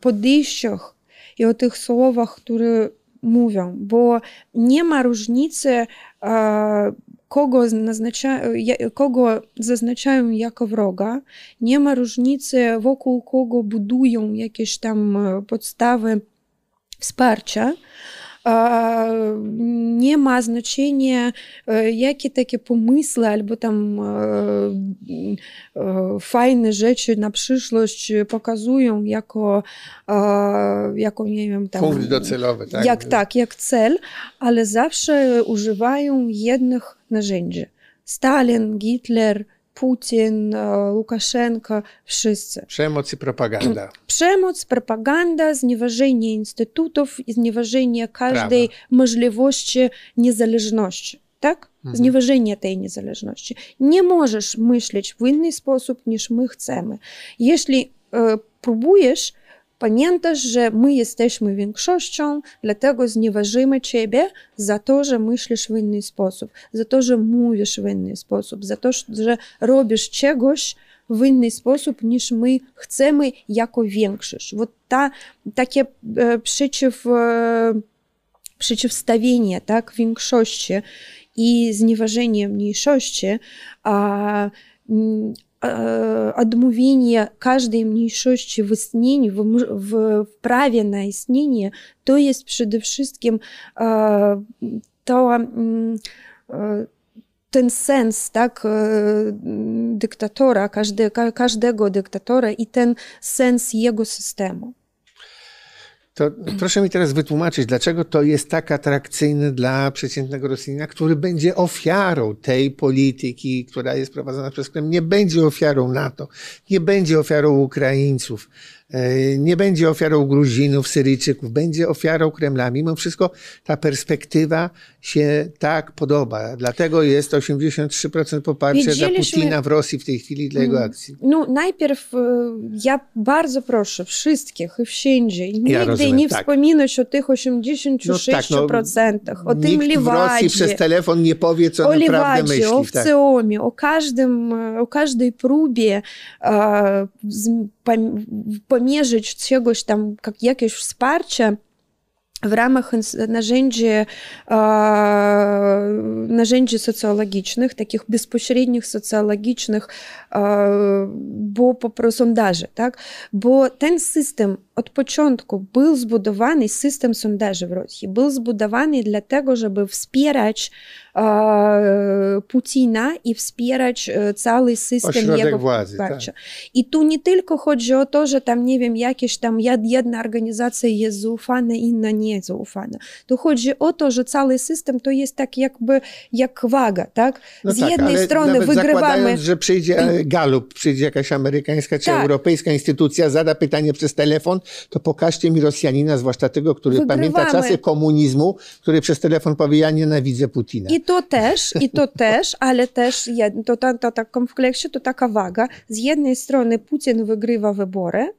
podejściach i o tych słowach, które mówią, bo nie ma różnicy, kogo, naznacza, zaznaczają jako wroga, nie ma różnicy wokół kogo budują jakieś tam podstawy wsparcia nie ma znaczenia, jakie takie pomysły albo tam fajne rzeczy na przyszłość pokazują jako, jako nie wiem, tam, punkt docelowy, tak? Jak, tak, jak cel, ale zawsze używają jednych narzędzi. Stalin, Hitler, Putin, Łukaszenko, wszyscy. Przemoc i propaganda. Przemoc, propaganda, znieważenie instytutów, znieważenie każdej Prawa. możliwości niezależności. Tak? Mhm. Znieważenie tej niezależności. Nie możesz myśleć w inny sposób niż my chcemy. Jeśli e, próbujesz Pamiętasz, że my jesteśmy większością, dlatego znieważymy Ciebie za to, że myślisz w inny sposób, za to, że mówisz w inny sposób, za to, że robisz czegoś w inny sposób niż my chcemy jako większość. Вот ta, takie e, przeciw, e, przeciwstawienie tak, większości i znieważenie mniejszości a, odmówienie każdej mniejszości w istnieniu, w, w, prawie na istnienie, to jest przede wszystkim ten sens tak, dyktatora, każde, każdego dyktatora i ten sens jego systemu. To proszę mi teraz wytłumaczyć, dlaczego to jest tak atrakcyjne dla przeciętnego Rosjanina, który będzie ofiarą tej polityki, która jest prowadzona przez Kreml, nie będzie ofiarą NATO, nie będzie ofiarą Ukraińców, nie będzie ofiarą Gruzinów, Syryjczyków, będzie ofiarą Kremla. Mimo wszystko ta perspektywa się tak podoba. Dlatego jest 83% poparcia dla Putina w Rosji w tej chwili dla jego mm. akcji. No najpierw e, ja bardzo proszę wszystkich i wszędzie nigdy ja rozumiem, nie tak. wspominać o tych 86%, no tak, no, o tym Liwadzie. w Rosji przez telefon nie powie, co o naprawdę Liwadzie, myśli. O Wceomie, tak. o, każdym, o każdej próbie e, pomierzyć czegoś tam, jak jakieś wsparcie w ramach narzędzi, narzędzi socjologicznych, takich bezpośrednich socjologicznych, bo po prostu sondaży, tak? Bo ten system od początku był zbudowany, system sondaży w Rosji, był zbudowany dlatego, żeby wspierać Putina i wspierać cały system Ośrodek jego władzy. Tak. I tu nie tylko chodzi o to, że tam, nie wiem, jakieś tam jedna organizacja jest zaufana, inna nie zaufana. Tu chodzi o to, że cały system to jest tak jakby jak waga, tak? No Z tak, jednej strony wygrywamy... że przyjdzie Galup, przyjdzie jakaś amerykańska czy tak. europejska instytucja, zada pytanie przez telefon, to pokażcie mi Rosjanina, zwłaszcza tego, który Wygrywamy. pamięta czasy komunizmu, który przez telefon powie, ja nienawidzę Putina. I to też, i to też, ale też to, to, to tak kompleksie to taka waga. Z jednej strony Putin wygrywa wybory,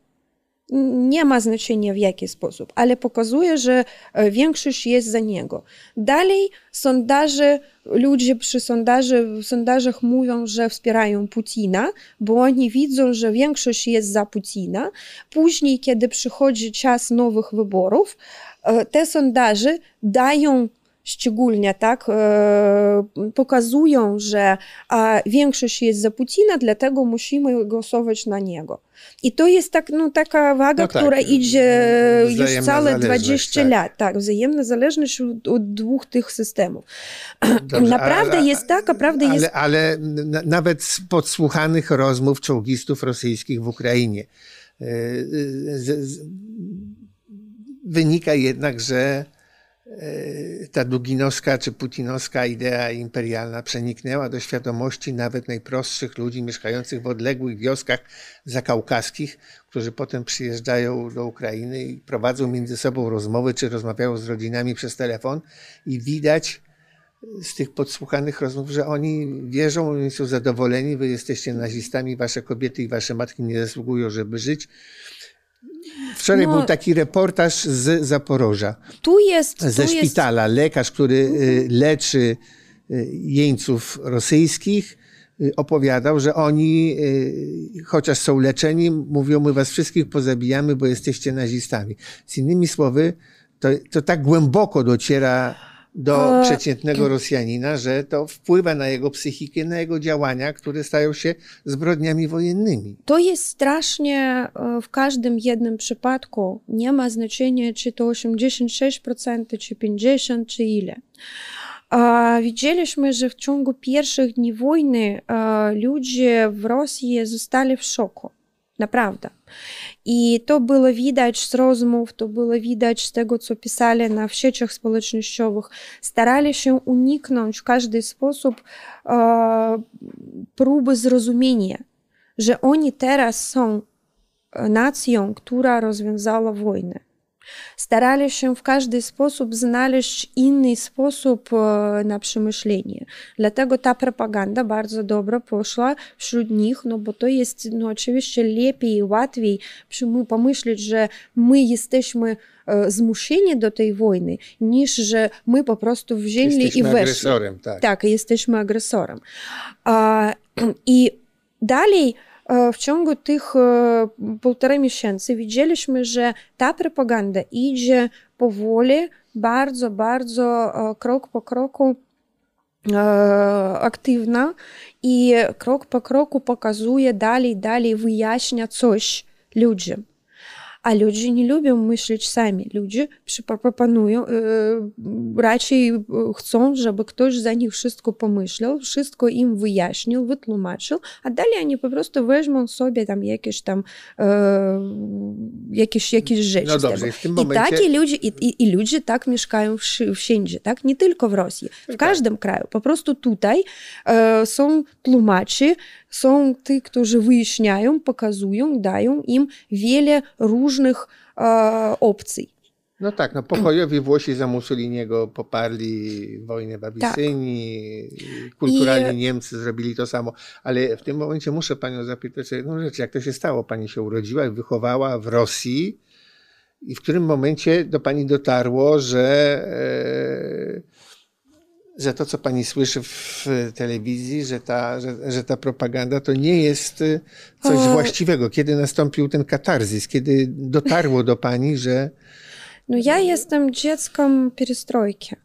nie ma znaczenia w jaki sposób, ale pokazuje, że e, większość jest za niego. Dalej sondaże, ludzie przy sondaży, w sondażach mówią, że wspierają Putina, bo oni widzą, że większość jest za Putina. Później, kiedy przychodzi czas nowych wyborów, e, te sondaże dają szczególnie tak, e, pokazują, że większość jest za Putina, dlatego musimy głosować na niego. I to jest tak, no, taka waga, no tak, która idzie już całe 20 tak. lat. Tak, wzajemna zależność od, od dwóch tych systemów. Dobrze, naprawdę ale, jest tak, a prawda ale, jest... Ale nawet z podsłuchanych rozmów czołgistów rosyjskich w Ukrainie e, z, z, wynika jednak, że ta duginowska czy putinowska idea imperialna przeniknęła do świadomości nawet najprostszych ludzi mieszkających w odległych wioskach zakaukaskich, którzy potem przyjeżdżają do Ukrainy i prowadzą między sobą rozmowy, czy rozmawiają z rodzinami przez telefon i widać z tych podsłuchanych rozmów, że oni wierzą, oni są zadowoleni, wy jesteście nazistami, wasze kobiety i wasze matki nie zasługują, żeby żyć Wczoraj no, był taki reportaż z Zaporoża. Tu jest. Ze tu szpitala. Jest... Lekarz, który y, leczy y, jeńców rosyjskich, y, opowiadał, że oni, chociaż są leczeni, mówią, my was wszystkich pozabijamy, bo jesteście nazistami. Z innymi słowy, to, to tak głęboko dociera do przeciętnego Rosjanina, że to wpływa na jego psychikę, na jego działania, które stają się zbrodniami wojennymi. To jest strasznie e, w każdym jednym przypadku. Nie ma znaczenia, czy to 86%, czy 50%, czy ile. Widzieliśmy, że w ciągu pierwszych dni wojny e, ludzie w Rosji zostali w szoku. Naprawdę. I to było widać z rozmów, to było widać z tego, co pisali na w sieciach społecznościowych. Starali się uniknąć w każdy sposób próby zrozumienia, że oni teraz są nacją, która rozwiązała wojnę. Starali się w każdy sposób znaleźć inny sposób e, na przemyślenie. Dlatego ta propaganda bardzo dobra poszła wśród nich, no bo to jest no, oczywiście lepiej i łatwiej pomyśleć, że my jesteśmy e, zmuszeni do tej wojny, niż że my po prostu wzięli i Jesteśmy weszli. agresorem, tak. Tak, jesteśmy agresorem. A, I dalej w ciągu tych półtorej miesięcy widzieliśmy, że ta propaganda idzie powoli, bardzo, bardzo krok po kroku aktywna i krok po kroku pokazuje dalej, dalej wyjaśnia coś ludziom. A ludzie nie lubią myśleć sami. Ludzie proponują, raczej chcą, żeby ktoś za nich wszystko pomyślał, wszystko im wyjaśnił, wytłumaczył, a dalej oni po prostu weźmą sobie tam jakieś tam jakieś, jakieś rzeczy No dobrze, i w tym I momencie- takie ludzie, i, i, i ludzie tak mieszkają wszędzie, tak? Nie tylko w Rosji, w każdym kraju. Po prostu tutaj są tłumacze, są ci, którzy wyjaśniają, pokazują, dają im wiele różnych e, opcji. No tak, no pokojowi Włosi za Mussoliniego poparli wojnę w Abysynii, kulturalni Tak. I- Niemcy zrobili to samo, ale w tym momencie muszę panią zapytać o jedną rzecz, jak to się stało? Pani się urodziła i wychowała w Rosji i w którym momencie do pani dotarło, że, e, że to, co pani słyszy w telewizji, że ta, że, że ta propaganda to nie jest e, coś właściwego. Kiedy nastąpił ten katarzis? Kiedy dotarło do pani, że No ja jestem dzieckiem perestrojki.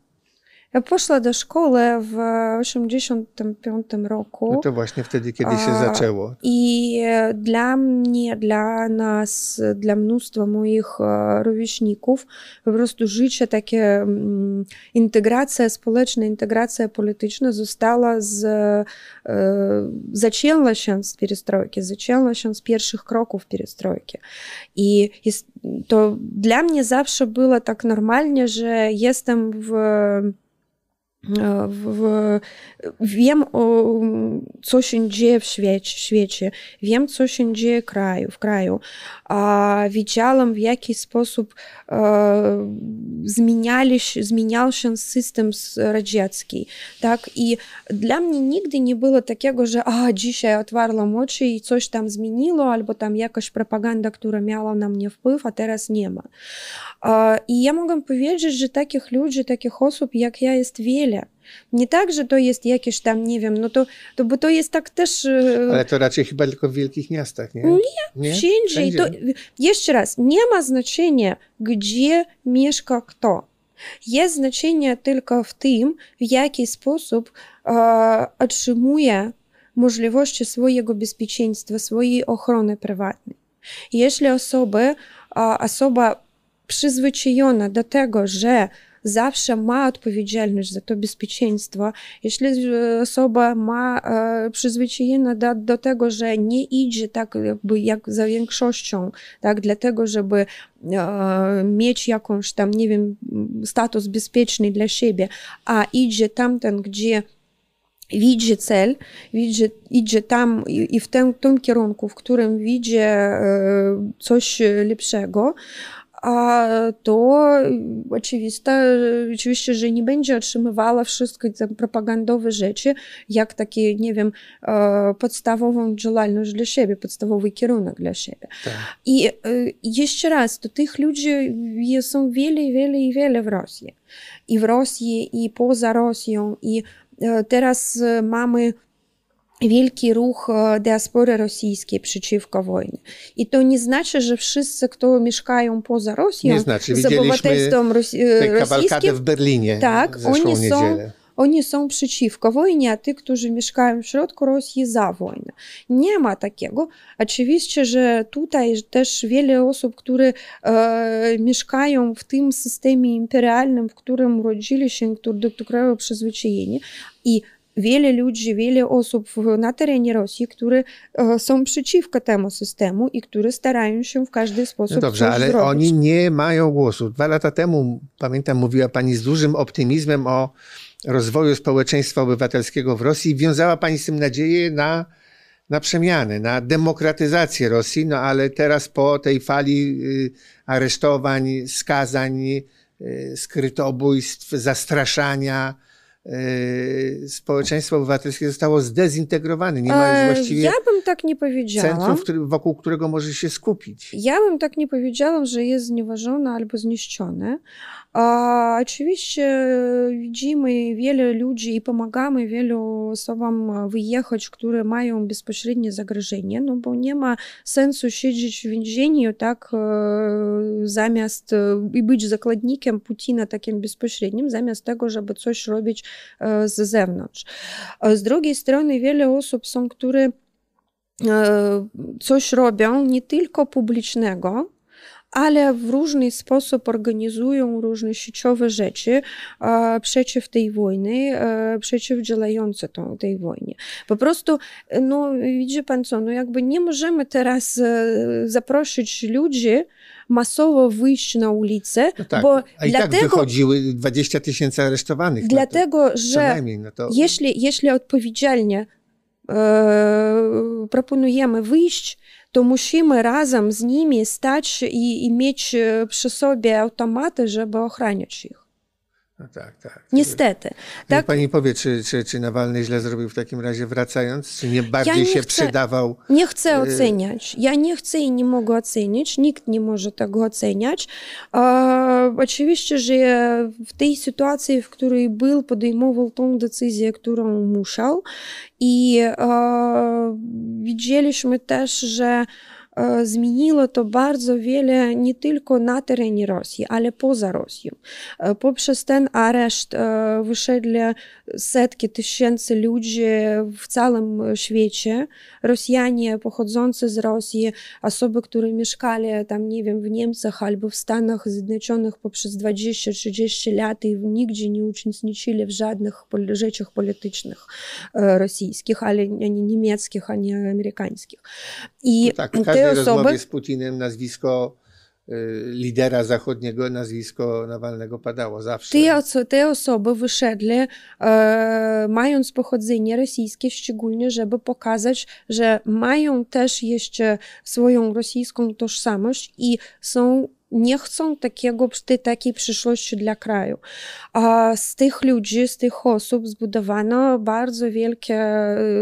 Ja poszła do szkoły w 85 roku. No to właśnie wtedy, kiedy się A, zaczęło. I dla mnie, dla nas, dla mnóstwa moich rówieśników po prostu życie takie, integracja społeczna, integracja polityczna została z, zaczęła się z perestrojki, zaczęła się z pierwszych kroków perestrojki. I jest, to dla mnie zawsze było tak normalnie, że jestem w w, wiem, o, co się dzieje w świecie, świecie, wiem, co się dzieje kraju, w kraju. A, widziałam, w jaki sposób e, się- zmieniał się system radziecki. Tak? I dla mnie nigdy nie było takiego, że a, dzisiaj otwarłam oczy i coś tam zmieniło, albo tam jakaś propaganda, która miała na mnie wpływ, a teraz nie ma. A, I ja mogę powiedzieć, że takich ludzi, takich osób jak ja jest wiele. Nie tak, że to jest jakieś tam, nie wiem, no to, to bo to jest tak też... e, Ale to raczej chyba tylko w wielkich miastach, nie? Nie, nie? Wszędzie. To, jeszcze raz, nie ma znaczenia, gdzie mieszka kto. Jest znaczenie tylko w tym, w jaki sposób e, otrzymuje możliwości swojego bezpieczeństwa, swojej ochrony prywatnej. Jeśli osoby, e, osoba przyzwyczajona do tego, że zawsze ma odpowiedzialność za to bezpieczeństwo, jeśli e, osoba ma e, przyzwyczajona do, do tego, że nie idzie tak jakby jak za większością, tak, dlatego, żeby e, mieć jakąś tam, nie wiem, status bezpieczny dla siebie, a idzie tamten, gdzie widzi cel, widzi, idzie tam i, i w tym, tym kierunku, w którym widzi coś lepszego, to oczywiste, oczywiście, że nie będzie otrzymywała wszystkie te propagandowe rzeczy, jak takie, nie wiem, e, podstawową działalność dla siebie, podstawowy kierunek dla siebie. Tak. I e, jeszcze raz, to tych ludzi są wiele, wiele i wiele w Rosji. I w Rosji, i poza Rosją. I e, teraz mamy wielki ruch diaspory rosyjskiej przeciwko wojnie. I to nie znaczy, że wszyscy, kto mieszkają poza Rosją, Nie znaczy, z obywatelstwem kabalkadę rosyjskim, w Berlinie Tak, oni są- oni są przeciwko wojnie, a ty, którzy mieszkają w środku Rosji, za wojnę. Nie ma takiego. Oczywiście, że tutaj też wiele osób, które e, mieszkają w tym systemie imperialnym, w którym urodzili się, do którego przyzwyczajeni i wiele ludzi, wiele osób na terenie Rosji, które e, są przeciwko temu systemu i które starają się w każdy sposób No dobrze, ale zrobić. oni nie mają głosu. Dwa lata temu, pamiętam, mówiła pani z dużym optymizmem o rozwoju społeczeństwa obywatelskiego w Rosji wiązała pani z tym nadzieję na, na przemianę, na demokratyzację Rosji, no ale teraz po tej fali y, aresztowań, skazań, y, skrytobójstw, zastraszania, społeczeństwo obywatelskie zostało zdezintegrowane. Nie ma E, już właściwie Ja bym tak nie powiedziała. centrum, wokół którego może się skupić. Ja bym tak nie powiedziała, że jest znieważone albo zniszczone. A, oczywiście widzimy wiele ludzi i pomagamy wielu osobom wyjechać, które mają bezpośrednie zagrożenie, no bo nie ma sensu siedzieć w więzieniu, tak, e, zamiast e, i być zakładnikiem Putina takim bezpośrednim, zamiast tego, żeby coś robić e, z zewnątrz. A z drugiej strony wiele osób są, które e, coś robią nie tylko publicznego, ale w różny sposób organizują różne sieciowe rzeczy e, przeciw tej wojnie, e, przeciwdziałające tą, tej wojnie. Po prostu, e, no widzi pan co, no jakby nie możemy teraz e, zaprosić ludzi masowo wyjść na ulicę, No tak, bo a i tak dlatego, wychodziły 20 tysięcy aresztowanych. dlatego, no to, co że no to, jeśli, jeśli odpowiedzialnie e, proponujemy wyjść, to musimy razem z nimi stać i, i mieć e, przy sobie automaty, żeby ochraniać ich. No tak, tak. Niestety. Tak, pani powie, czy, czy, czy Nawalny źle zrobił w takim razie wracając? Czy nie bardziej nie się chcę- przydawał? nie chcę y- oceniać. Ja nie chcę i nie mogę oceniać. Nikt nie może tego oceniać. E, oczywiście, że w tej sytuacji, w której był, podejmował tą decyzję, którą musiał. I e, widzieliśmy też, że zmieniło to bardzo wiele nie tylko na terenie Rosji, ale poza Rosją. E, Poprzez ten areszt e, wyszedli setki tysięcy ludzi w całym świecie. Rosjanie pochodzący z Rosji, osoby, które mieszkali tam, nie wiem, w Niemczech albo w Stanach Zjednoczonych poprzez 20-30 lat i nigdzie nie uczestniczyli w żadnych rzeczach politycznych e, rosyjskich, ale ani niemieckich, ani amerykańskich. I No tak, w te każdej osoby... rozmowie z Putinem nazwisko y, lidera zachodniego, nazwisko Nawalnego padało zawsze. Te, oso- te osoby wyszedli, e, mając pochodzenie rosyjskie, szczególnie, żeby pokazać, że mają też jeszcze swoją rosyjską tożsamość i są nie chcą takiego, takiej przyszłości dla kraju. A z tych ludzi, z tych osób zbudowano bardzo wielkie,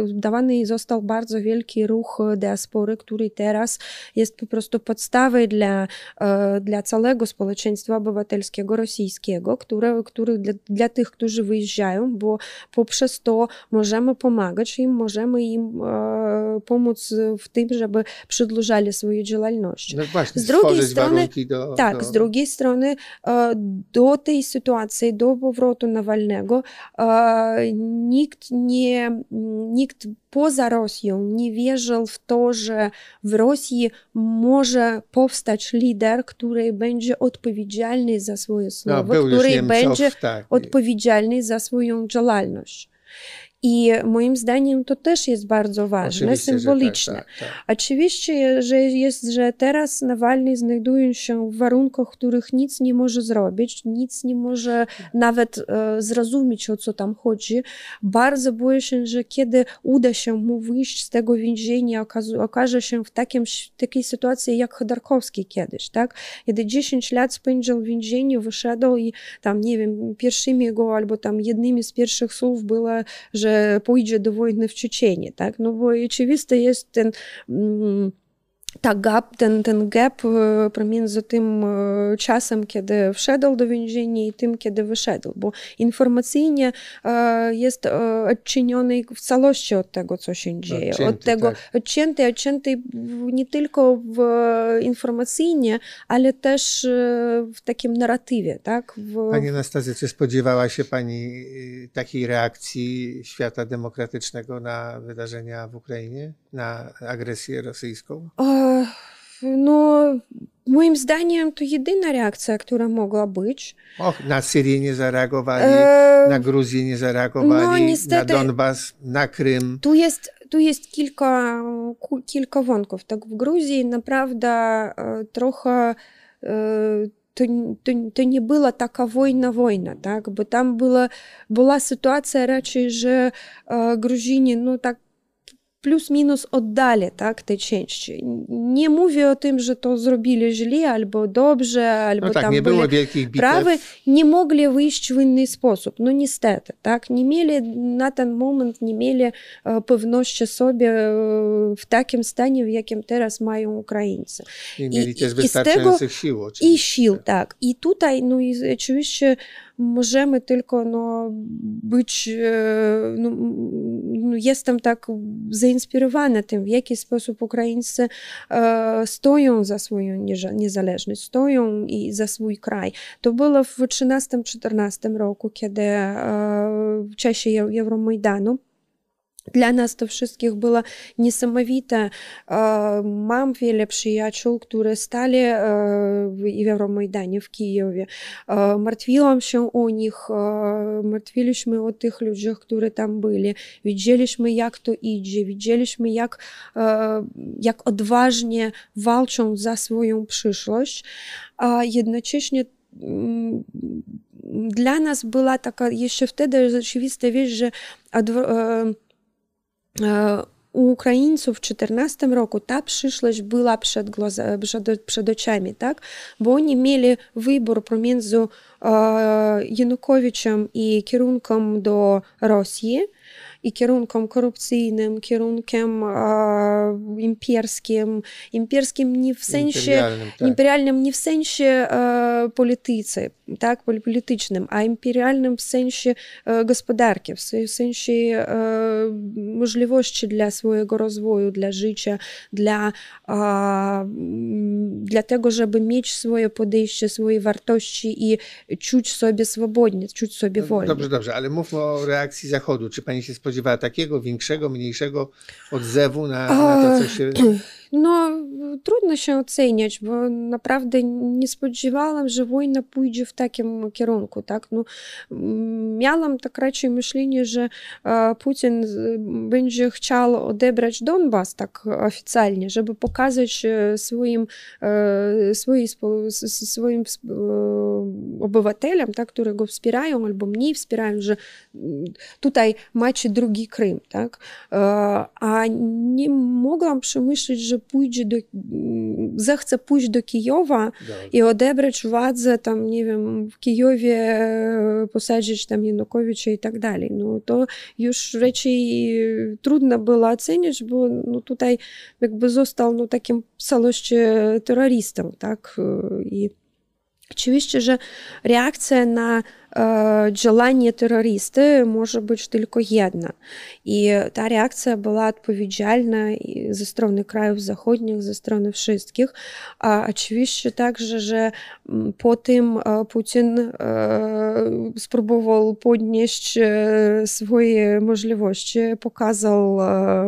zbudowany został bardzo wielki ruch diaspory, który teraz jest po prostu podstawą dla e, dla całego społeczeństwa obywatelskiego rosyjskiego, które, który dla, dla tych, którzy wyjeżdżają, bo poprzez to możemy pomagać im, możemy im e, pomóc w tym, żeby przedłużali swoją działalność. No właśnie, Z drugiej strony- warunki do... Tak, do... z drugiej strony e, do tej sytuacji, do powrotu Nawalnego e, nikt nie, nikt poza Rosją nie wierzył w to, że w Rosji może powstać lider, który będzie odpowiedzialny za swoje no, słowa, który będzie tak. odpowiedzialny za swoją działalność. I moim zdaniem to też jest bardzo ważne, Oczywiście, że symboliczne. Tak, tak, tak. Oczywiście, że jest, że teraz Nawalny znajduje się w warunkach, w których nic nie może zrobić, nic nie może nawet e, zrozumieć, o co tam chodzi. Bardzo boję się, że kiedy uda się mu wyjść z tego więzienia, okaże się w takim, takiej sytuacji jak Chodorkowski kiedyś, tak? Kiedy 10 lat spędził w więzieniu, wyszedł i tam, nie wiem, pierwszymi jego albo tam jednymi z pierwszych słów było, że pójdzie do wojny w Czeczeniu, tak? No bo oczywiste jest ten mm, tak, gap, ten, ten gap pomiędzy tym czasem, kiedy wszedł do więzienia i tym, kiedy wyszedł, bo informacyjnie jest odczyniony w całości od tego, co się dzieje. Odcięty, od tego tak. odcięty, odcięty nie tylko w informacyjnie, ale też w takim narratywie, tak? W... Pani Anastazja, czy spodziewała się Pani takiej reakcji świata demokratycznego na wydarzenia w Ukrainie, na agresję rosyjską? No, moim zdaniem to jedyna reakcja, która mogła być. Och, na Syrię nie zareagowali, e... na Gruzję nie zareagowali, no, niestety, na Donbas, na Krym. Tu jest, tu jest kilka, kilka wątków. Tak, w Gruzji naprawdę trochę to, to, to nie była taka wojna, wojna, tak? bo tam była, była sytuacja raczej, że Gruzini no tak plus-minus oddali tak, te części. Nie mówię o tym, że to zrobili źle albo dobrze, albo no tak, tam nie byli było wielkich bitew. prawy, nie mogli wyjść w inny sposób. No niestety, tak, nie mieli na ten moment, nie mieli pewności sobie w takim stanie, w jakim teraz mają Ukraińcy. Nie mieli I, też wystarczających sił. Oczywiście. I sił, tak. I tutaj, no i oczywiście możemy tylko no, być, no, no, jestem tak zainspirowana tym, w jaki sposób Ukraińcy e, stoją za swoją niezależność, stoją i za swój kraj. To było w 2013-2014 roku, kiedy e, w czasie Euromajdanu dla nas to wszystkich było niesamowite. Mam wiele przyjaciół, które stali w Euromajdanie w Kijowie. Martwiłam się o nich, martwiliśmy o tych ludziach, którzy tam byli. Widzieliśmy, jak to idzie, widzieliśmy, jak, jak odważnie walczą za swoją przyszłość, a jednocześnie dla nas była taka jeszcze wtedy rzeczywista rzecz, że E, u Ukraińców w 2014 roku ta przyszłość była przed, gloza, przed, przed oczami, tak? bo oni mieli wybór pomiędzy e, Janukowyczem i kierunkiem do Rosji i kierunkiem korupcyjnym, kierunkiem e, imperskim, imperskim nie w sensie imperialnym, tak. imperialnym nie w sensie e, politycy, tak, politycznym, a imperialnym w sensie e, gospodarki, w sensie e, możliwości dla swojego rozwoju, dla życia, dla, e, dla tego, żeby mieć swoje podejście, swoje wartości i czuć sobie swobodnie, czuć sobie wolnie. Dobrze, dobrze, ale mówmy o reakcji Zachodu. Czy pani się spodziewała takiego większego, mniejszego odzewu na, na to, co się... No, trudno się oceniać, bo naprawdę nie spodziewałam, że wojna pójdzie w takim kierunku, tak? No, miałam tak raczej myślenie, że Putin będzie chciał odebrać Donbas tak oficjalnie, żeby pokazać swoim, swoim, swoim obywatelom, tak, które go wspierają albo mnie wspierają, że tutaj macie drugi Krym, tak? A nie mogłam przemyśleć, że pójdzie do, zechce pójść do Kijowa i odebrać władzę tam, nie wiem, w Kijowie posadzić tam Janukowicza i tak dalej. No to już raczej trudno było ocenić, bo no, tutaj jakby został no, takim w całości terrorystą, tak? I Oczywiście, że reakcja na działanie terrorysty może być tylko jedna. I ta reakcja była odpowiedzialna ze strony krajów zachodnich, ze strony wszystkich. A oczywiście także, że po tym Putin spróbował podnieść swoje możliwości, pokazał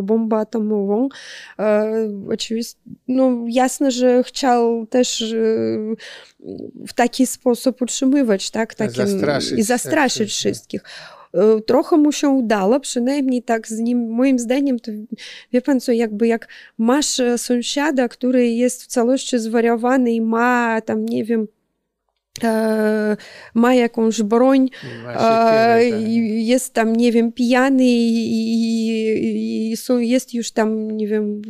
bombę atomową. Oczywiście, no jasne, że chciał też w taki sposób utrzymywać, tak, takim zastraszyć, i zastraszyć wszystkich. Trochę mu się udało, przynajmniej tak z nim, moim zdaniem, to wie pan co, jakby jak masz sąsiada, który jest w całości zwariowany i ma tam, nie wiem, ma jakąś broń, siekierę, tak. i jest tam, nie wiem, pijany i, i jest już tam, nie wiem,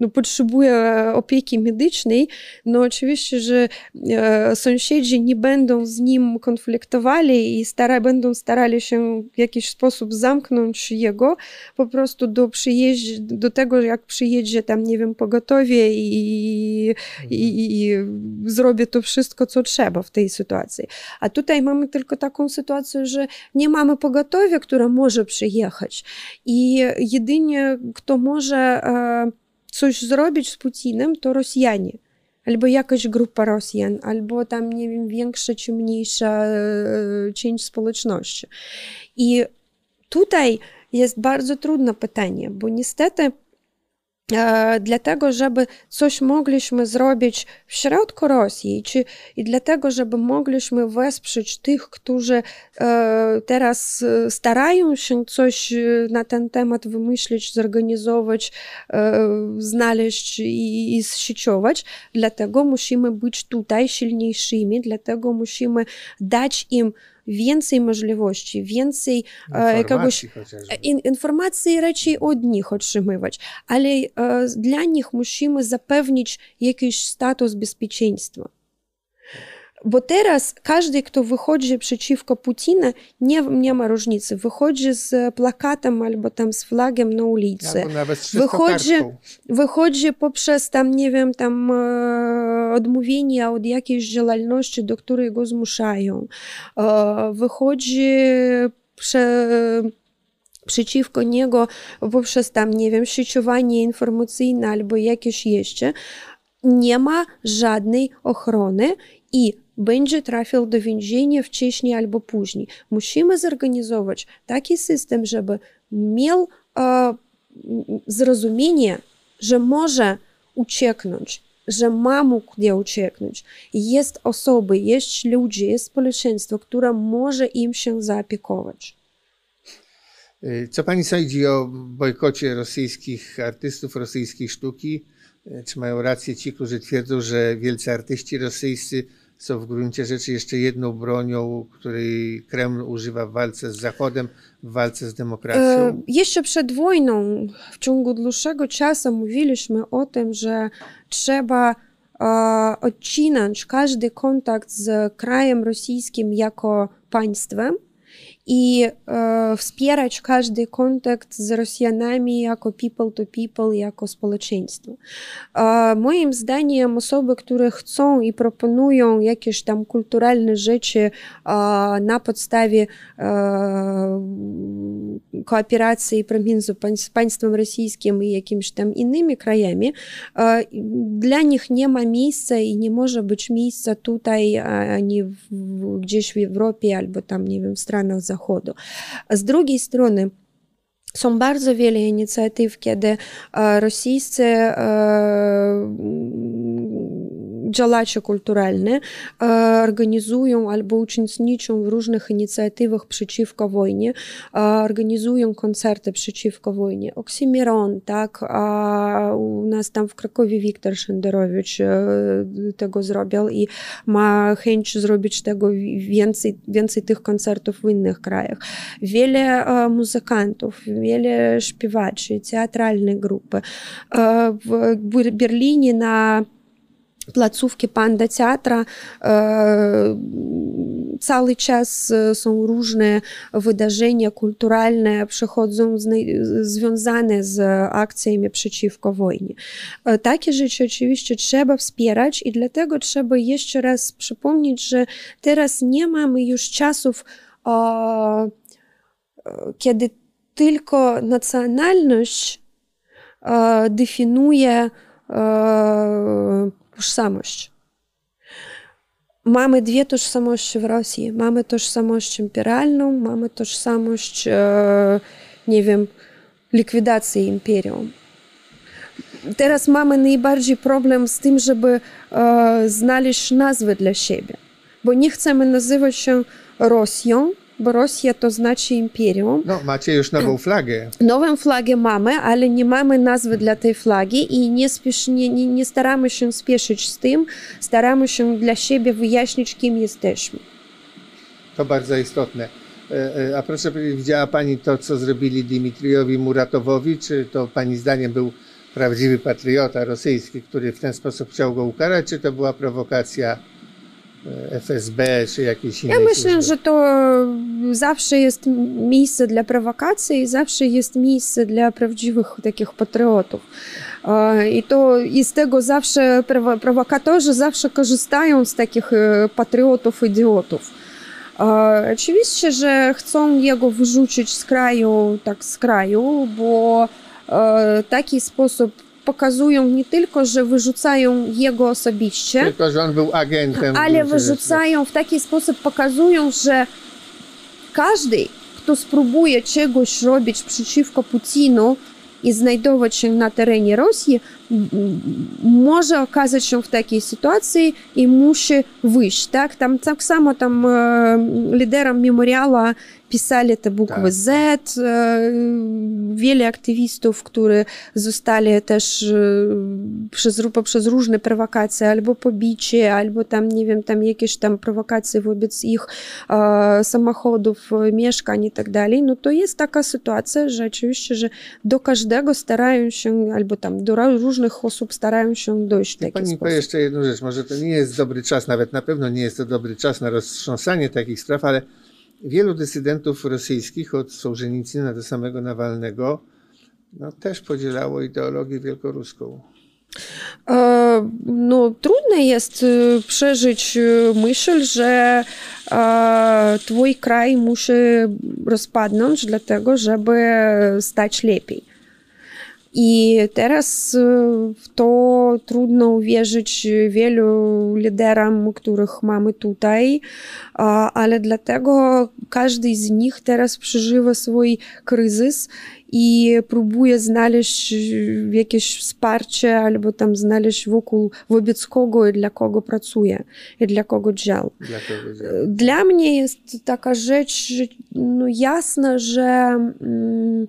no, potrzebuje opieki medycznej, no oczywiście, że sąsiedzi nie będą z nim konfliktowali i stara, będą starali się w jakiś sposób zamknąć jego po prostu do przyjeździe, do tego, jak przyjedzie tam, nie wiem, pogotowie i, i, i zrobi to wszystko, co trzeba w tej sytuacji. A tutaj mamy tylko taką sytuację, że nie mamy pogotowia, które może przyjechać. I jedynie kto może e, coś zrobić z Putinem, to Rosjanie. Albo jakaś grupa Rosjan, albo tam, nie wiem, większa czy mniejsza e, część społeczności. I tutaj jest bardzo trudne pytanie, bo niestety dlatego, żeby coś mogliśmy zrobić w środku Rosji czy, i dlatego, żeby mogliśmy wesprzeć tych, którzy teraz starają się coś na ten temat wymyślić, zorganizować, znaleźć i, i zsieciować, dlatego musimy być tutaj silniejszymi, dlatego musimy dać im więcej możliwości, więcej jakiegoś informacji raczej od nich otrzymywać, ale dla nich musimy zapewnić jakiś status bezpieczeństwa. Bo teraz każdy, kto wychodzi przeciwko Putina, nie, nie ma różnicy. Wychodzi z plakatem albo tam z flagiem na ulicy. Albo nawet z wychodzi, wychodzi poprzez tam, nie wiem, tam e, odmówienie od jakiejś działalności, do której go zmuszają. E, wychodzi prze, przeciwko niego poprzez tam, nie wiem, sieciowanie informacyjne albo jakieś jeszcze. Nie ma żadnej ochrony i będzie trafił do więzienia wcześniej albo później. Musimy zorganizować taki system, żeby miał zrozumienie, że może ucieknąć, że ma mógł gdzie ucieknąć. Jest osoby, jest ludzie, jest społeczeństwo, które może im się zaopiekować. Co pani sądzi o bojkocie rosyjskich artystów, rosyjskiej sztuki? Czy mają rację ci, którzy twierdzą, że wielcy artyści rosyjscy są w gruncie rzeczy jeszcze jedną bronią, której Kreml używa w walce z Zachodem, w walce z demokracją? E, jeszcze przed wojną, w ciągu dłuższego czasu mówiliśmy o tym, że trzeba e, odcinać każdy kontakt z krajem rosyjskim jako państwem i e, wspierać każdy kontakt z Rosjanami jako people to people, jako społeczeństwo. E, moim zdaniem osoby, które chcą i proponują jakieś tam kulturalne rzeczy e, na podstawie kooperacji pomiędzy państwem rosyjskim i jakimiś tam innymi krajami, dla nich nie ma miejsca i nie może być miejsca tutaj, ani gdzieś w Europie albo tam, nie wiem, w Stanach Zachodu. Z drugiej są bardzo wiele inicjatyw, kiedy rosyjscy działacze kulturalne organizują albo uczestniczą w różnych inicjatywach przeciwko wojnie, organizują koncerty przeciwko wojnie. Oksymiron, tak, u nas tam w Krakowie Wiktor Szenderowicz tego zrobił i ma chęć zrobić tego więcej, więcej tych koncertów w innych krajach. Wiele muzykantów, wiele śpiewaczy, teatralne grupy. W Berlinie na placówki Panda Teatra cały czas są różne wydarzenia kulturalne, przychodzą związane z akcjami przeciwko wojnie. Takie rzeczy oczywiście trzeba wspierać i dlatego trzeba jeszcze raz przypomnieć, że teraz nie mamy już czasów, kiedy tylko nacjonalność definiuje tożsamość. Mamy dwie tożsamości w Rosji. Mamy tożsamość imperialną, mamy tożsamość, e, nie wiem, likwidacji imperium. Teraz mamy najbardziej problem z tym, żeby e, znaleźć nazwę dla siebie, bo nie chcemy nazywać się Rosją, bo Rosja to znaczy imperium. No, macie już nową flagę. Nową flagę mamy, ale nie mamy nazwy dla tej flagi i nie, spiesz, nie, nie, nie staramy się spieszyć z tym, staramy się dla siebie wyjaśnić, kim jesteśmy. To bardzo istotne. E, e, a proszę powiedzieć, widziała Pani to, co zrobili Dimitrijowi Muratowowi? Czy to Pani zdaniem był prawdziwy patriota rosyjski, który w ten sposób chciał go ukarać, czy to była prowokacja FSB czy jakiejś innej Ja myślę, służby? że to zawsze jest miejsce dla prowokacji i zawsze jest miejsce dla prawdziwych takich patriotów. I to i z tego zawsze prowo- prowokatorzy zawsze korzystają z takich e, patriotów, idiotów. Oczywiście, że chcą jego wyrzucić z kraju, tak z kraju, bo taki sposób pokazują nie tylko, że wyrzucają jego osobiście, Tylko, że on był agentem. ale wyrzucają w taki sposób, pokazują, że każdy, kto spróbuje czegoś robić przeciwko Putinu i znajdować się na terenie Rosji, może okazać się w takiej sytuacji i musi wyjść. Tak, tam tak samo tam e, liderem memoriala pisali te bukwy Tak. Z, e, wiele aktywistów, którzy zostali też e, przez, poprzez różne prowokacje, albo pobicie, albo tam, nie wiem, tam jakieś tam prowokacje wobec ich e, samochodów, mieszkań i tak dalej, no to jest taka sytuacja, że oczywiście, że do każdego starają się, albo tam do różnych osób starają się dojść w taki Pani sposób. jeszcze jedną rzecz. Może to nie jest dobry czas, nawet na pewno nie jest to dobry czas na roztrząsanie takich spraw, ale wielu dysydentów rosyjskich, od Sołżenicyna do samego Nawalnego, no, też podzielało ideologię wielkoruską. E, No, trudno jest e, przeżyć e, myśl, że e, twój kraj musi rozpadnąć dlatego, żeby stać lepiej. I teraz e, w to trudno uwierzyć wielu liderom, których mamy tutaj, ale dlatego każdy z nich teraz przeżywa swój kryzys i próbuje znaleźć e, jakieś wsparcie albo tam znaleźć wokół, wobec kogo i dla kogo pracuje i dla kogo działa. Dla działa. Dla mnie jest taka rzecz że, no, jasna, że mm,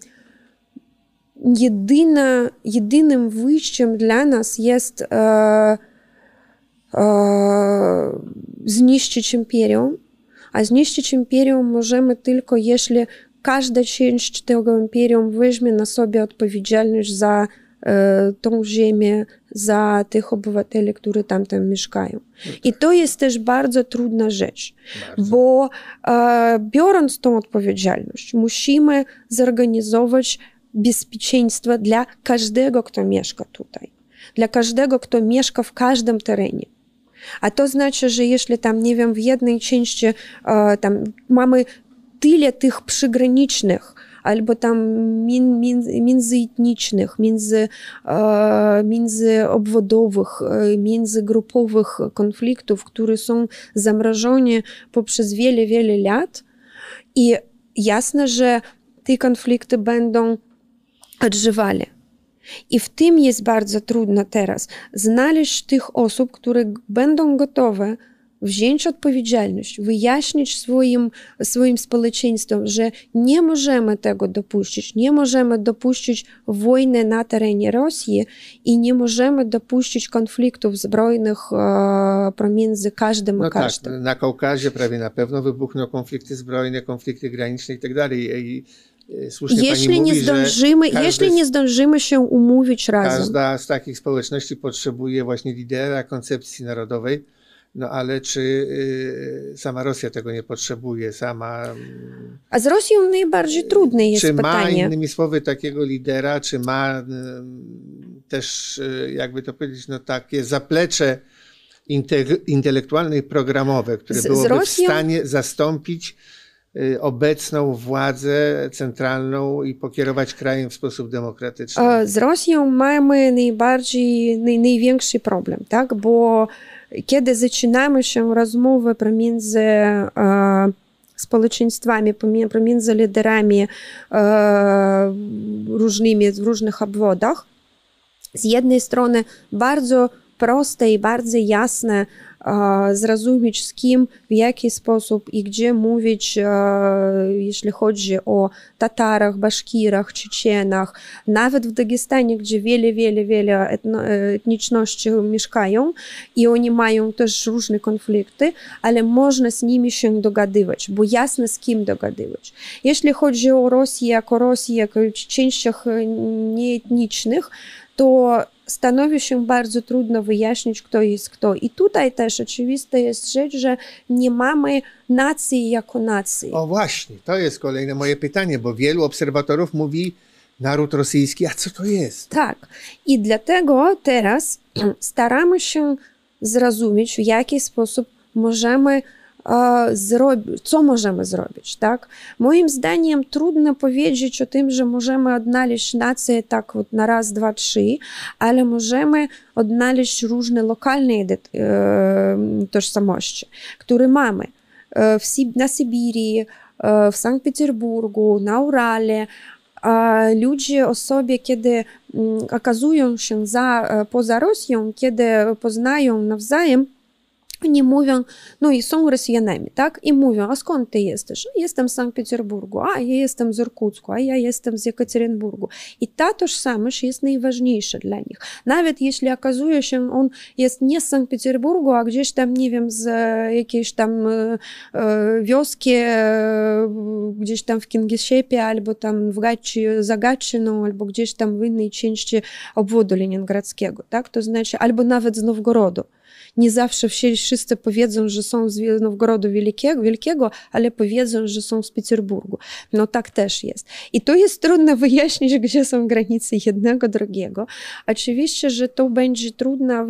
jedyna, jedynym wyjściem dla nas jest e, e, zniszczyć imperium, a zniszczyć imperium możemy tylko jeśli każda część tego imperium weźmie na sobie odpowiedzialność za e, tą ziemię, za tych obywateli, którzy tam, tam mieszkają. I to jest też bardzo trudna rzecz, Bardzo. bo e, biorąc tą odpowiedzialność, musimy zorganizować bezpieczeństwo dla każdego, kto mieszka tutaj, dla każdego, kto mieszka w każdym terenie. A to znaczy, że jeśli tam, nie wiem, w jednej części e, tam mamy tyle tych przygranicznych, albo tam min, min, międzyetnicznych, między, e, międzyobwodowych, e, międzygrupowych konfliktów, które są zamrożone poprzez wiele, wiele lat. I jasne, że te konflikty będą odżywali. I w tym jest bardzo trudno teraz znaleźć tych osób, które będą gotowe wziąć odpowiedzialność, wyjaśnić swoim, swoim społeczeństwom, że nie możemy tego dopuścić, nie możemy dopuścić wojny na terenie Rosji i nie możemy dopuścić konfliktów zbrojnych e, pomiędzy każdym No i tak, każdym. na Kaukazie prawie na pewno wybuchną konflikty zbrojne, konflikty graniczne i tak dalej. I słusznie Jeśli pani nie mówi, zdążymy, jeśli nie zdążymy się umówić z, razem, każda z takich społeczności potrzebuje właśnie lidera koncepcji narodowej. No ale czy y, sama Rosja tego nie potrzebuje? Sama. a z Rosją najbardziej trudne jest czy ma pytanie. innymi słowy takiego lidera, czy ma y, też, y, jakby to powiedzieć, no takie zaplecze inte- intelektualne i programowe, które Z- z byłoby w Rosją- stanie zastąpić y, obecną władzę centralną i pokierować krajem w sposób demokratyczny. E, Z Rosją mamy najbardziej, naj, największy problem, tak? Bo kiedy zaczynamy się rozmowy pomiędzy e, społeczeństwami, pomiędzy liderami e, różnymi w różnych obwodach, z jednej strony bardzo proste i bardzo jasne zrozumieć z kim, w jaki sposób i gdzie mówić, jeśli chodzi o Tatarach, Baszkirach, Czeczenach, nawet w Dagestanie, gdzie wiele, wiele, wiele etniczności mieszkają i oni mają też różne konflikty, ale można z nimi się dogadywać, bo jasne z kim dogadywać. Jeśli chodzi o Rosję jako Rosję, jako częściach nieetnicznych, to stanowi się bardzo trudno wyjaśnić, kto jest kto. I tutaj też oczywista jest rzecz, że nie mamy nacji jako nacji. O właśnie, to jest kolejne moje pytanie, bo wielu obserwatorów mówi naród rosyjski, a co to jest? Tak. I dlatego teraz staramy się zrozumieć, w jaki sposób możemy zrobić, co możemy zrobić, tak? Moim zdaniem trudno powiedzieć o tym, że możemy odnaleźć nację tak вот na raz, dwa, trzy, ale możemy odnaleźć różne lokalne tożsamości, które mamy na Syberii, w Sankt Petersburgu, na Urale, ludzie o sobie, kiedy okazują się za, poza Rosją, kiedy poznają nawzajem, oni mówią, no i są Rosjanami, tak? I mówią, a skąd ty jesteś? Jestem z Sankt Petersburgu, a ja jestem z Irkucku, a ja jestem z Jekaterinburgu. I ta tożsamość jest najważniejsza dla nich. Nawet jeśli okazuje się, on jest nie z Sankt Petersburgu, a gdzieś tam, nie wiem, z jakiejś tam e, wioski, e, gdzieś tam w Kingiszepie, albo tam w Gaci, za albo gdzieś tam w innej części obwodu leningradzkiego, tak? To znaczy, albo nawet z Nowgorodu nie zawsze wszyscy powiedzą, że są z Nowgorodu Wielkiego, Wielkiego, ale powiedzą, że są z Petersburgu. No tak też jest. I to jest trudno wyjaśnić, gdzie są granice jednego, drugiego. Oczywiście, że to będzie trudno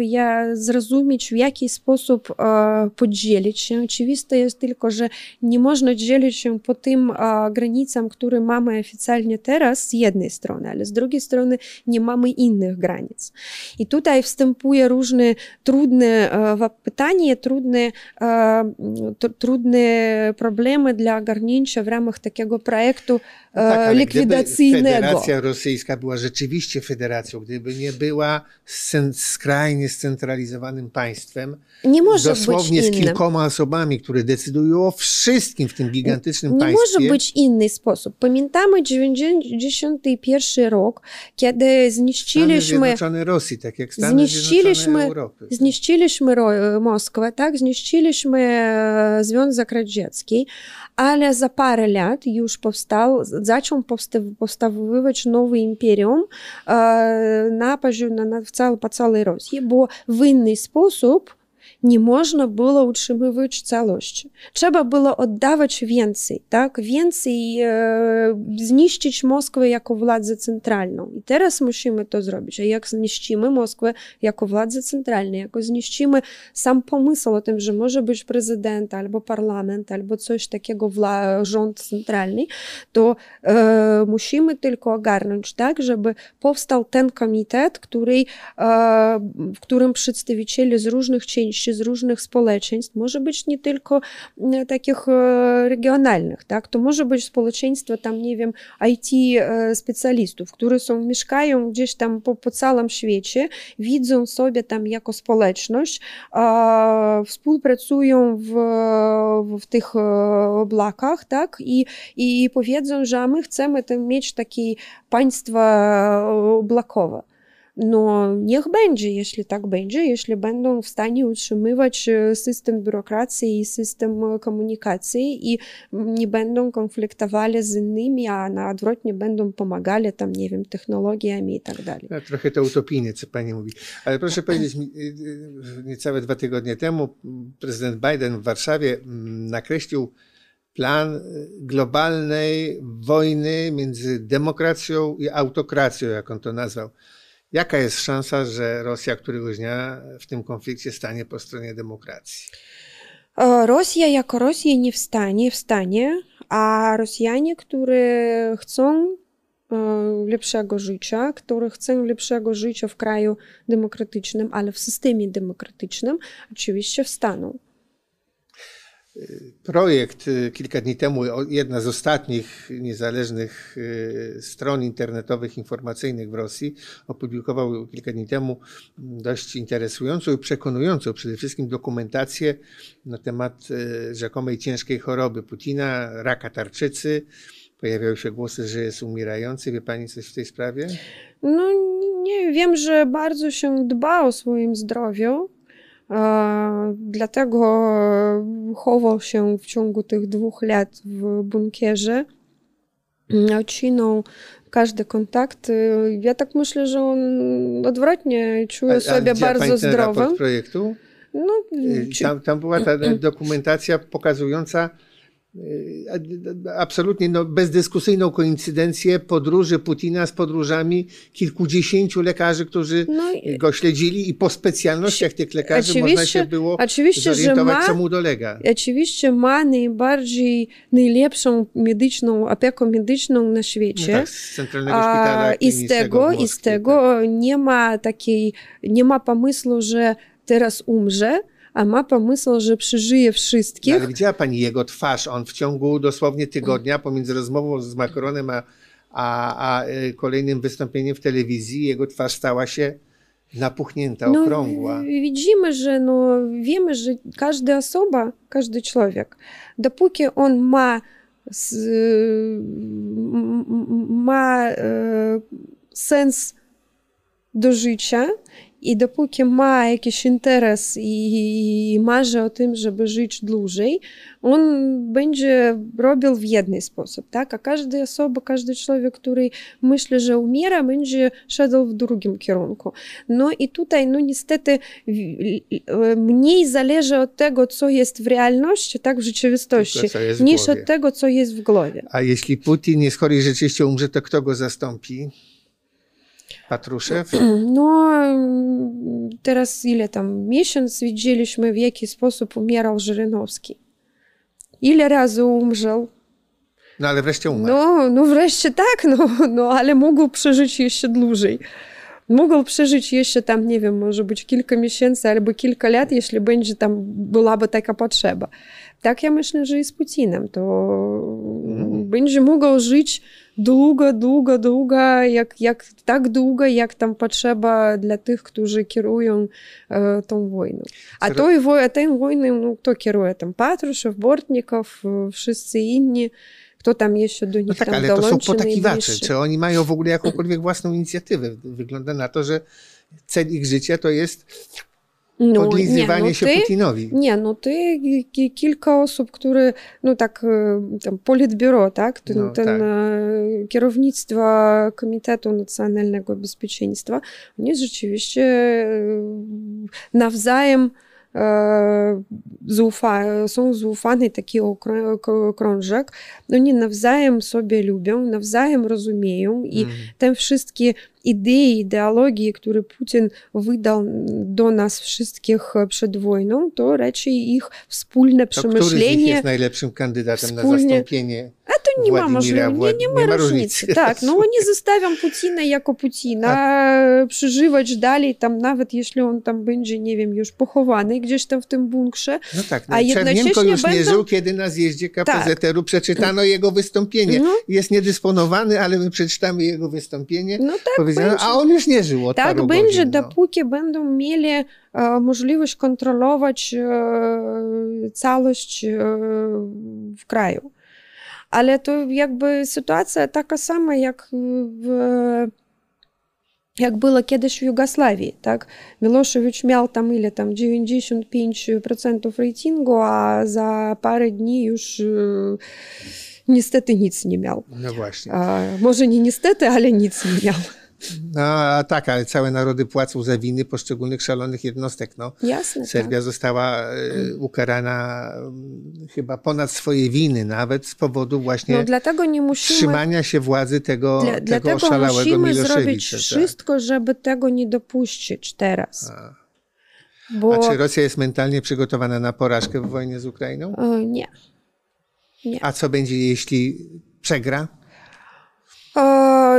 zrozumieć, w jaki sposób e, podzielić się. Oczywiste jest tylko, że nie można dzielić się po tym e, granicom, które mamy oficjalnie teraz z jednej strony, ale z drugiej strony nie mamy innych granic. I tutaj wstępuje różne trudne pytanie, trudne, trudne problemy dla ogarnięcia w ramach takiego projektu no tak, likwidacyjnego. Federacja Rosyjska była rzeczywiście federacją, gdyby nie była skrajnie scentralizowanym państwem, nie może dosłownie być z kilkoma osobami, które decydują o wszystkim w tym gigantycznym nie państwie. Nie może być inny sposób. Pamiętamy 91 rok, kiedy zniszczyliśmy... Stany Zjednoczone Rosji, tak jak Stany zniszczyliśmy, Europy. Zniszczyliśmy Moskwę, tak? Zniszczyliśmy e, Związek Radziecki, parę lat już powstał, zaczął powstawać nowe imperium e, na, na, na, w po całej Rosji, bo w inny sposób nie można było utrzymywać całości. Trzeba było oddawać więcej, tak? Więcej zniszczyć Moskwę jako władzę centralną. I teraz musimy to zrobić. A jak zniszczymy Moskwę jako władzę centralną, jak zniszczymy sam pomysł o tym, że może być prezydent albo parlament, albo coś takiego, wla, rząd centralny, to musimy tylko ogarnąć tak, żeby powstał ten komitet, który, w którym przedstawiciele z różnych części z różnych społeczeństw, może być nie tylko takich regionalnych, tak? To może być społeczeństwo tam, nie wiem, IT specjalistów, które są, mieszkają gdzieś tam po, po całym świecie, widzą sobie tam jako społeczność, współpracują w, w tych oblakach, tak? I, i powiedzą, że my chcemy mieć takie państwo oblakowe. No niech będzie, jeśli tak będzie, jeśli będą w stanie utrzymywać system biurokracji i system komunikacji i nie będą konfliktowali z innymi, a na odwrotnie będą pomagali tam, nie wiem, technologiami i tak dalej. Trochę to utopijne, co pani mówi. Ale proszę powiedzieć mi, niecałe dwa tygodnie temu prezydent Biden w Warszawie nakreślił plan globalnej wojny między demokracją i autokracją, jak on to nazwał. Jaka jest szansa, że Rosja któregoś dnia w tym konflikcie stanie po stronie demokracji? Rosja jako Rosja nie wstanie, wstanie, a Rosjanie, którzy chcą lepszego życia, którzy chcą lepszego życia w kraju demokratycznym, ale w systemie demokratycznym, oczywiście wstaną. Projekt y, kilka dni temu, jedna z ostatnich niezależnych y, stron internetowych informacyjnych w Rosji, opublikował kilka dni temu dość interesującą i przekonującą przede wszystkim dokumentację na temat y, rzekomej ciężkiej choroby Putina, raka tarczycy. Pojawiały się głosy, że jest umierający. Wie pani coś w tej sprawie? No nie, wiem, że bardzo się dba o swoim zdrowiu. E, Dlatego chował się w ciągu tych dwóch lat w bunkierze. Odcinał każdy kontakt. E, Ja tak myślę, że on odwrotnie czuje sobie widziała bardzo pani ten raport zdrowym. projektu? No, czy- Tam, tam była ta dokumentacja pokazująca a- absolutnie no, bezdyskusyjną koincydencję podróży Putina z podróżami kilkudziesięciu lekarzy, którzy no, i- go śledzili i po specjalnościach tych lekarzy można się było zorientować, ma- co mu dolega. Oczywiście ma najbardziej, najlepszą medyczną, opiekę medyczną na No świecie. tak, z Centralnego Szpitala A, I z tego, w i z Moskwie, tak. tego nie ma takiej, nie ma pomysłu, że teraz umrze, a ma pomysł, że przeżyje No, wszystkich. ale widziała pani jego twarz. On w ciągu dosłownie tygodnia pomiędzy rozmową z Macronem a, a, a y, kolejnym wystąpieniem w telewizji, jego twarz stała się napuchnięta, No, okrągła. w- widzimy, że no, wiemy, że każda osoba, każdy człowiek, dopóki on ma, m- m- ma e, sens do życia i dopóki ma jakiś interes i marzy o tym, żeby żyć dłużej, on będzie robił w jeden sposób, tak? A każda osoba, każdy człowiek, który myśli, że umiera, będzie szedł w drugim kierunku. No i tutaj, no niestety, mniej zależy od tego, co jest w realności, tak, w rzeczywistości, niż od tego, co jest w głowie. A jeśli Putin jest chory i rzeczywiście umrze, to kto go zastąpi? Patruszew? No, teraz ile tam, miesiąc widzieliśmy, w jaki sposób umierał Żyrynowski. Ile razy umrzał? No ale wreszcie umarł. No, no wreszcie tak, no, no ale mógł przeżyć jeszcze dłużej. Mógł przeżyć jeszcze tam, nie wiem, może być kilka miesięcy albo kilka lat, jeśli będzie tam, byłaby taka potrzeba. Tak ja myślę, że i z Putinem. To Mhm. będzie mógł żyć długo, długo, długo, jak, jak, tak długo, jak tam potrzeba dla tych, którzy kierują e, tą wojną. A Ser- to wo- wojną, no, kto kieruje tam? Patruszew, Bortnikow, e, wszyscy inni. Kto tam jeszcze do nich No tak, tam ale to są potakiwacze. Czy oni mają w ogóle jakąkolwiek własną inicjatywę? Wygląda na to, że cel ich życia to jest No, podlizywanie nie, no się ty, Putinowi. Nie, no ty ki- kilka osób, które, no tak, e, tam politbiuro, tak, ten, No, ten tak. e, kierownictwo Komitetu Nacjonalnego Bezpieczeństwa, oni rzeczywiście e, nawzajem zaufa, są zaufany taki krążek, oni nawzajem sobie lubią, nawzajem rozumieją i Mm. te wszystkie idei, ideologii, które Putin wydał do nas wszystkich przed wojną, to raczej ich wspólne To który z nich przemyślenie. jest najlepszym kandydatem na wspólnie- zastąpienie A to nie ma Władimira możliwości, nie, nie ma Wład- różnicy. Tak, no oni zostawią Putina jako Putina, przeżywać dalej, tam nawet jeśli on tam będzie, nie wiem, już pochowany gdzieś tam w tym bunkrze. No tak, no A jednocześnie już nie będą- żył, kiedy na zjeździe KPZR-u przeczytano jego wystąpienie. No. Jest niedysponowany, ale my przeczytamy jego wystąpienie. No tak Powiedziano, będzie. a on już nie żył od Tak paru będzie, godzin. no. dopóki będą mieli e, możliwość kontrolować e, całość e, w kraju. Ale to jakby sytuacja taka sama, jak w jak było kiedyś w Jugosławii, tak? Milošević miał tam ile tam 95% ratingu, a za parę dni już e, niestety nic nie miał. No właśnie. A, może nie niestety, ale nic nie miał. No a tak, ale całe narody płacą za winy poszczególnych szalonych jednostek. No. Jasne, Serbia tak. została e, ukarana mm, chyba ponad swoje winy, nawet z powodu właśnie No dlatego nie musimy, trzymania się władzy tego, dla, tego dlatego oszalałego musimy zrobić tak. wszystko, żeby tego nie dopuścić teraz. A. Bo A czy Rosja jest mentalnie przygotowana na porażkę w wojnie z Ukrainą? e, nie. A co będzie, jeśli przegra?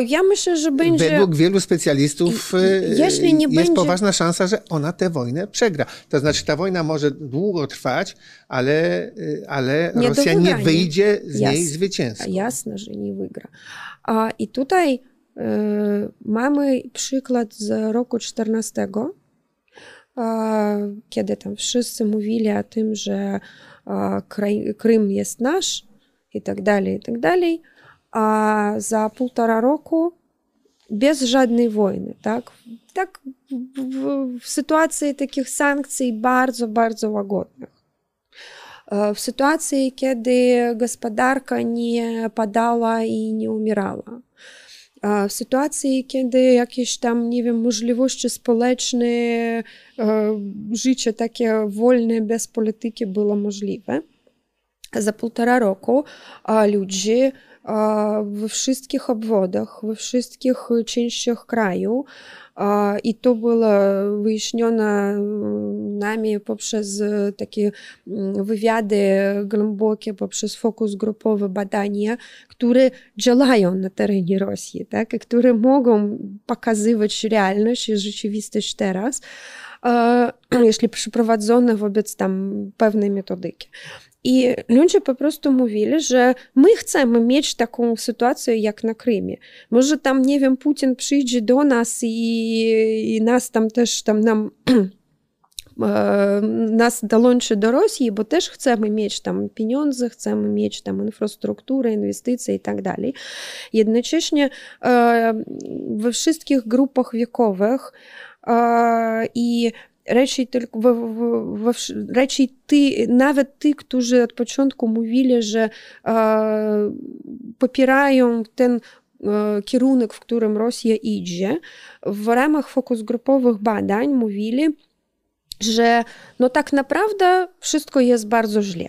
Ja myślę, że będzie. Według wielu specjalistów I- jeśli nie jest będzie- poważna szansa, że ona tę wojnę przegra. To znaczy ta wojna może długo trwać, ale, ale Nie Rosja nie wyjdzie z niej Jasne. zwycięsko. Jasne, że nie wygra. A, I tutaj e, mamy przykład z roku 14, a, kiedy tam wszyscy mówili o tym, że a, Krym jest nasz i tak dalej, i tak dalej. A za półtora roku bez żadnej wojny, tak? Tak w, sytuacji takich sankcji bardzo, bardzo łagodnych. E, W sytuacji, kiedy gospodarka nie padała i nie umierała. E, W sytuacji, kiedy jakieś tam, nie wiem, możliwości społeczne, e, życie takie wolne, bez polityki było możliwe. Za półtora roku ludzie we wszystkich obwodach, we wszystkich częściach kraju i to było wyjaśnione mm, nami poprzez e, takie mm, wywiady głębokie, poprzez fokus grupowe badania, które działają na terenie Rosji, tak? które mogą pokazywać realność i rzeczywistość teraz, jeśli przeprowadzone wobec tam pewnej metodyki. I ludzie po prostu mówili, że my chcemy mieć taką sytuację jak na Krymie. Może tam, nie wiem, Putin przyjdzie do nas i nas tam też tam nam e, nas dołączy do Rosji, bo też chcemy mieć tam pieniądze, chcemy mieć tam infrastrukturę, inwestycje i tak dalej. Jednocześnie e, we wszystkich grupach wiekowych e, i raczej tylko we, we, raczej ty, nawet ty, którzy od początku mówili, że e, popierają ten e, kierunek, w którym Rosja idzie, w ramach fokus grupowych badań mówili, że no tak naprawdę wszystko jest bardzo źle.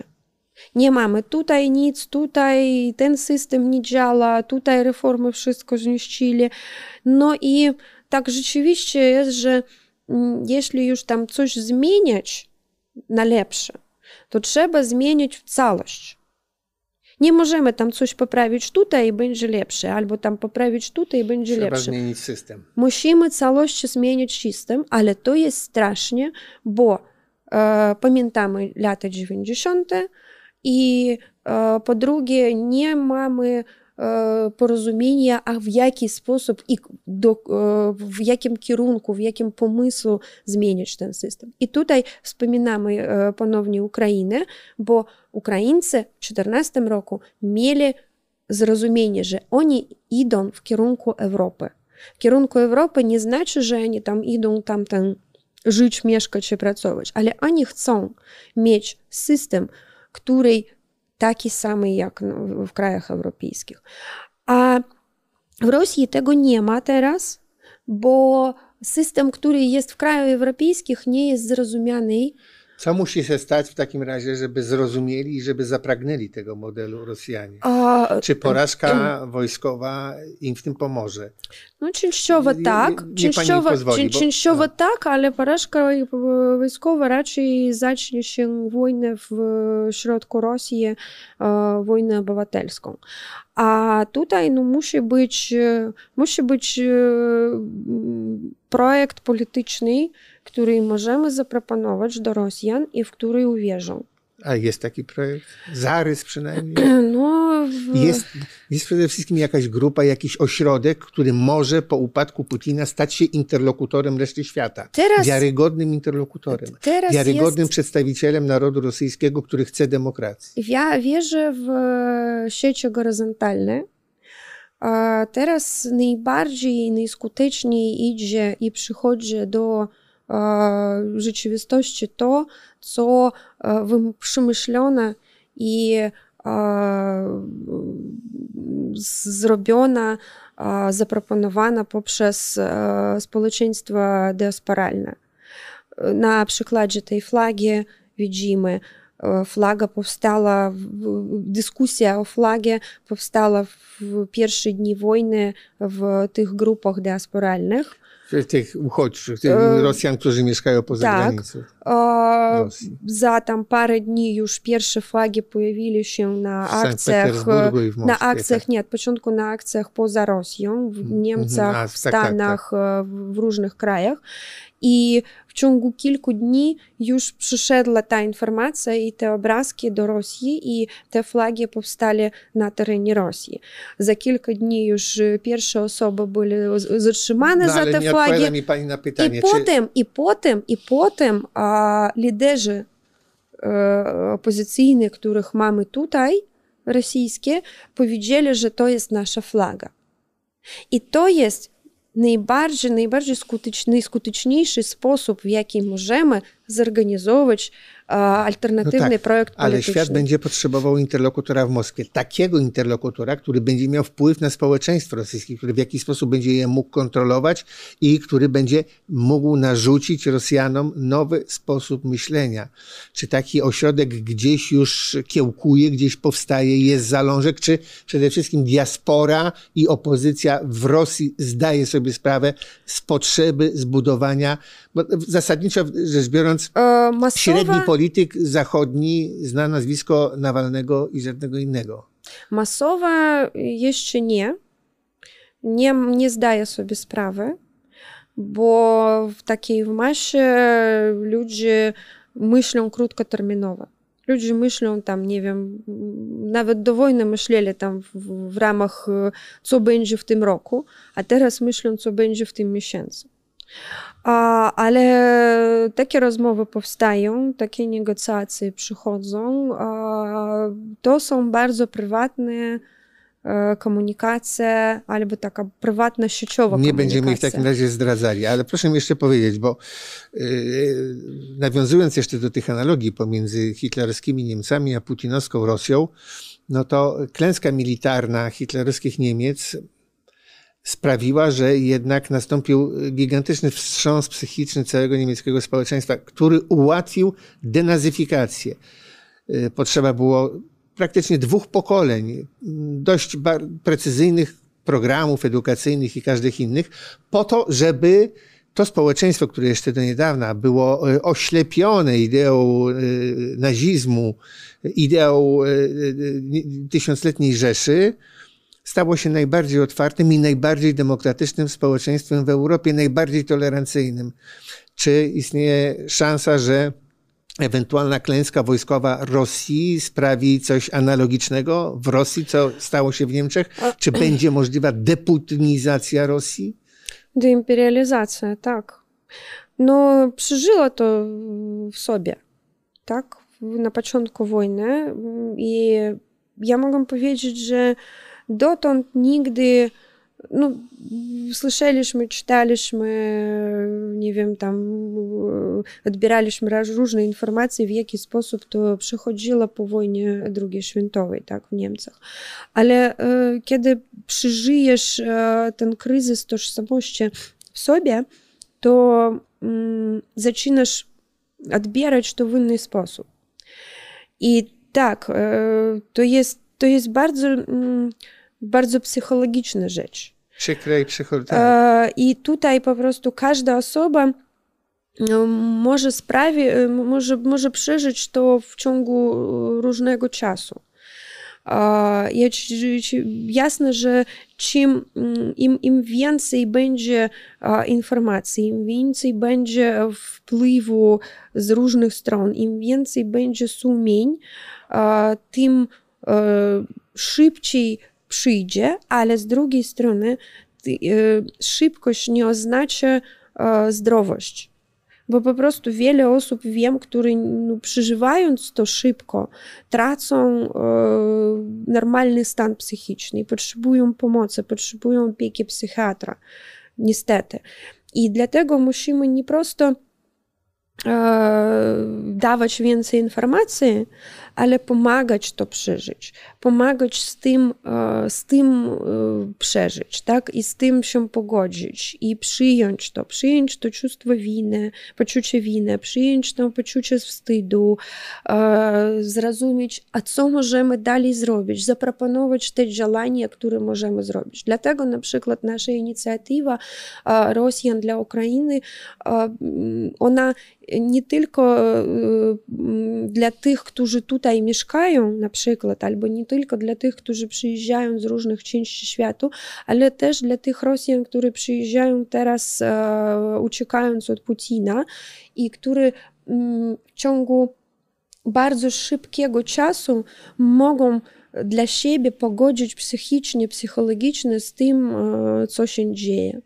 Nie mamy tutaj nic, tutaj ten system nie działa, tutaj reformy wszystko zniszczyli. No i tak rzeczywiście jest, że jeśli już tam coś zmieniać na lepsze, to trzeba zmienić całość. Nie możemy tam coś poprawić tutaj i będzie lepsze, albo tam poprawić tutaj i będzie Trzeba lepsze. zmienić system. Musimy całość zmienić system, ale to jest strasznie, bo e, pamiętamy lata 90. i e, po drugie nie mamy porozumienia, a w jaki sposób i e, w jakim kierunku, w jakim pomysłu zmienić ten system. I tutaj wspominamy e, ponownie Ukrainę, bo Ukraińcy w 2014 roku mieli zrozumienie, że oni idą w kierunku Europy. W kierunku Europy nie znaczy, że oni tam idą tam ten żyć, mieszkać i pracować, ale oni chcą mieć system, który taki sam jak w krajach europejskich. A w Rosji tego nie ma teraz, bo system, który jest w krajach europejskich, nie jest zrozumiany. Co musi się stać w takim razie, żeby zrozumieli i żeby zapragnęli tego modelu Rosjanie? A, Czy porażka wojskowa im w tym pomoże? No, częściowo tak, nie- częściowo, pozwoli, bo- częściowo tak, ale porażka wojskowa raczej zacznie się wojnę w środku Rosji, e, wojnę obywatelską. A tutaj no, musi być, e, musi być e, projekt polityczny, który możemy zaproponować do Rosjan i w który uwierzą. A jest taki projekt? Zarys przynajmniej? No, w... Jest, jest przede wszystkim jakaś grupa, jakiś ośrodek, który może po upadku Putina stać się interlokutorem reszty świata. Teraz- Wiarygodnym interlokutorem. Teraz Wiarygodnym jest- przedstawicielem narodu rosyjskiego, który chce demokracji. Ja wierzę w e, sieci horyzontalne. Teraz najbardziej, najskuteczniej idzie i przychodzi do rzeczywistości to, co e, przemyślone i e, zrobione, e, zaproponowane poprzez e, społeczeństwo diasporalne. Na przykładzie tej flagi widzimy, e, flaga powstała, dyskusja o flagie powstała w pierwsze dni wojny w tych grupach diasporalnych. Tych uchodźczych, tych E, Rosjan, którzy mieszkają poza tak. granicą. Rosji. za tam parę dni już pierwsze flagi pojawiły się na W akcjach. W Na akcjach, tak. nie, od początku na akcjach poza Rosją, w Mhm. Niemcach, A, w tak, tak, tak. Stanach, e, w różnych krajach. I w ciągu kilku dni już przyszedła ta informacja i te obrazki do Rosji i te flagi powstali na terenie Rosji. Za kilka dni już e, pierwsze osoby były zatrzymane No, za te flagi. mi pani na pytanie, I czy potem, i potem, i potem a, liderzy e, opozycyjni, których mamy tutaj, rosyjskie, powiedzieli, że to jest nasza flaga. I to jest najbardziej, najbardziej skuteczny, najskuteczniejszy sposób, w jaki możemy zorganizować alternatywny No tak, projekt ale polityczny. świat będzie potrzebował interlokutora w Moskwie. Takiego interlokutora, który będzie miał wpływ na społeczeństwo rosyjskie, który w jakiś sposób będzie je mógł kontrolować i który będzie mógł narzucić Rosjanom nowy sposób myślenia. Czy taki ośrodek gdzieś już kiełkuje, gdzieś powstaje, jest zalążek, czy przede wszystkim diaspora i opozycja w Rosji zdaje sobie sprawę z potrzeby zbudowania, bo zasadniczo rzecz biorąc, E, masowa, Średni polityk zachodni zna nazwisko Nawalnego i żadnego innego. Masowa jeszcze nie. Nie, nie zdaję sobie sprawy, bo w takiej masie ludzie myślą krótkoterminowo. Ludzie myślą tam, nie wiem, nawet do wojny myśleli tam w, w ramach, e, co będzie w tym roku, a teraz myślą, co będzie w tym miesiącu. Ale takie rozmowy powstają, takie negocjacje przychodzą. A, to są bardzo prywatne e, komunikacje, albo taka prywatna sieciowa Nie będziemy ich w takim razie zdradzali, ale proszę mi jeszcze powiedzieć, bo yy, nawiązując jeszcze do tych analogii pomiędzy hitlerowskimi Niemcami a putinowską Rosją, no to klęska militarna hitlerowskich Niemiec sprawiła, że jednak nastąpił gigantyczny wstrząs psychiczny całego niemieckiego społeczeństwa, który ułatwił denazyfikację. Y, Potrzeba było praktycznie dwóch pokoleń, dość precyzyjnych programów edukacyjnych i każdych innych, po to, żeby to społeczeństwo, które jeszcze do niedawna było y, oślepione ideą y, nazizmu, ideą tysiącletniej Rzeszy, stało się najbardziej otwartym i najbardziej demokratycznym społeczeństwem w Europie, najbardziej tolerancyjnym. Czy istnieje szansa, że ewentualna klęska wojskowa Rosji sprawi coś analogicznego w Rosji, co stało się w Niemczech? Czy będzie możliwa deputinizacja Rosji? Deimperializacja, tak. No, przeżyła to w sobie, tak, na początku wojny i ja mogę powiedzieć, że dotąd nigdy, no, słyszeliśmy, czytaliśmy, nie wiem, tam odbieraliśmy różne informacje, w jaki sposób to przechodziło po wojnie II świętowej, tak, w Niemczech. Ale e, kiedy przeżyjesz e, ten kryzys tożsamości w sobie, to mm, zaczynasz odbierać to w inny sposób. I tak, e, to jest, to jest bardzo, mm, bardzo psychologiczna rzecz. Przykre i przychodzi. Tak. I tutaj po prostu każda osoba no, może sprawi, e, może, może przeżyć to w ciągu różnego czasu. E, Jasne, że czym mm, im, im więcej będzie e, informacji, im więcej będzie wpływu z różnych stron, im więcej będzie sumień, tym szybciej przyjdzie, ale z drugiej strony e, szybkość nie oznacza e, zdrowość. Bo po prostu wiele osób wiem, które no, przeżywając to szybko, tracą e, normalny stan psychiczny, potrzebują pomocy, potrzebują opieki psychiatra. Niestety. I dlatego musimy nie prosto e, dawać więcej informacji, ale pomagać to przeżyć, pomagać z tym, e, z tym e, przeżyć, tak? I z tym się pogodzić i przyjąć to, przyjąć to czувство winy, poczucie winy, przyjąć to poczucie wstydu, e, zrozumieć, a co możemy dalej zrobić, zaproponować te działania, które możemy zrobić. Dlatego na przykład nasza inicjatywa Rosjan dla Ukrainy, ona nie tylko dla tych, którzy tutaj mieszkają na przykład, albo nie tylko dla tych, którzy przyjeżdżają z różnych części świata, ale też dla tych Rosjan, którzy przyjeżdżają teraz uciekając od Putina i którzy w ciągu bardzo szybkiego czasu mogą dla siebie pogodzić psychicznie, psychologicznie z tym, co się dzieje.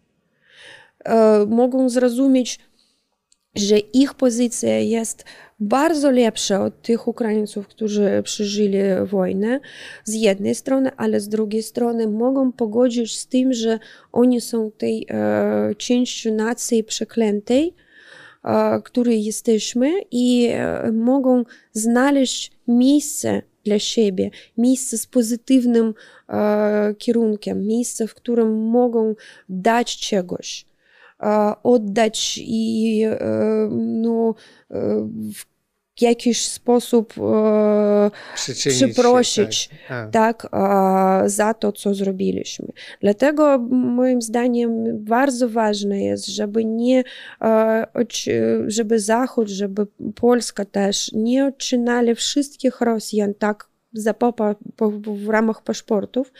Mogą zrozumieć, że ich pozycja jest bardzo lepsza od tych Ukraińców, którzy przeżyli wojnę z jednej strony, ale z drugiej strony mogą pogodzić z tym, że oni są tej e, częścią nacji przeklętej, e, której jesteśmy i e, mogą znaleźć miejsce dla siebie, miejsce z pozytywnym e, kierunkiem, miejsce, w którym mogą dać czegoś oddać i no, w jakiś sposób przeprosić tak, tak za to, co zrobiliśmy. Dlatego moim zdaniem bardzo ważne jest, żeby nie, żeby Zachód, żeby Polska też nie odczynali wszystkich Rosjan tak za popa, po, w ramach paszportów,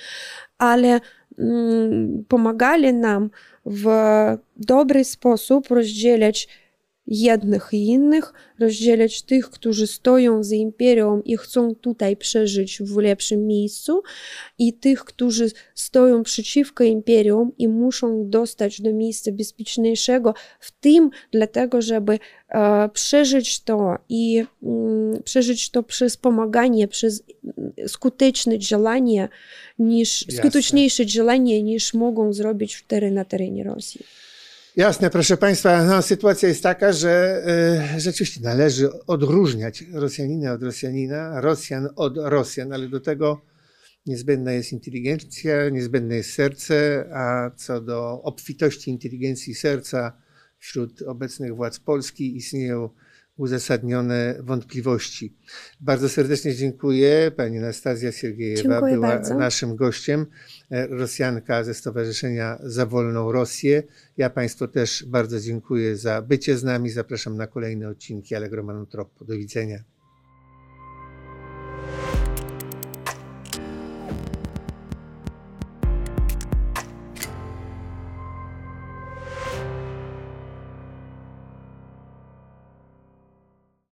ale mm, pomagali nam w dobry sposób rozdzielać jednych i innych, rozdzielać tych, którzy stoją za imperium i chcą tutaj przeżyć w lepszym miejscu, i tych, którzy stoją przeciwko imperium i muszą dostać do miejsca bezpieczniejszego, w tym dlatego, żeby e, przeżyć to i mm, przeżyć to przez pomaganie, przez skuteczne działanie, niż, skuteczniejsze działanie niż mogą zrobić wtedy na terenie Rosji. Jasne, proszę Państwa, no, sytuacja jest taka, że y, rzeczywiście należy odróżniać Rosjanina od Rosjanina, Rosjan od Rosjan, ale do tego niezbędna jest inteligencja, niezbędne jest serce, a co do obfitości inteligencji serca wśród obecnych władz Polski istnieją uzasadnione wątpliwości. Bardzo serdecznie dziękuję. Pani Anastazja Siergiejewa dziękuję była bardzo. naszym gościem, e, Rosjanka ze Stowarzyszenia Za Wolną Rosję. Ja Państwu też bardzo dziękuję za bycie z nami. Zapraszam na kolejne odcinki Allegro Manotropo. Do widzenia.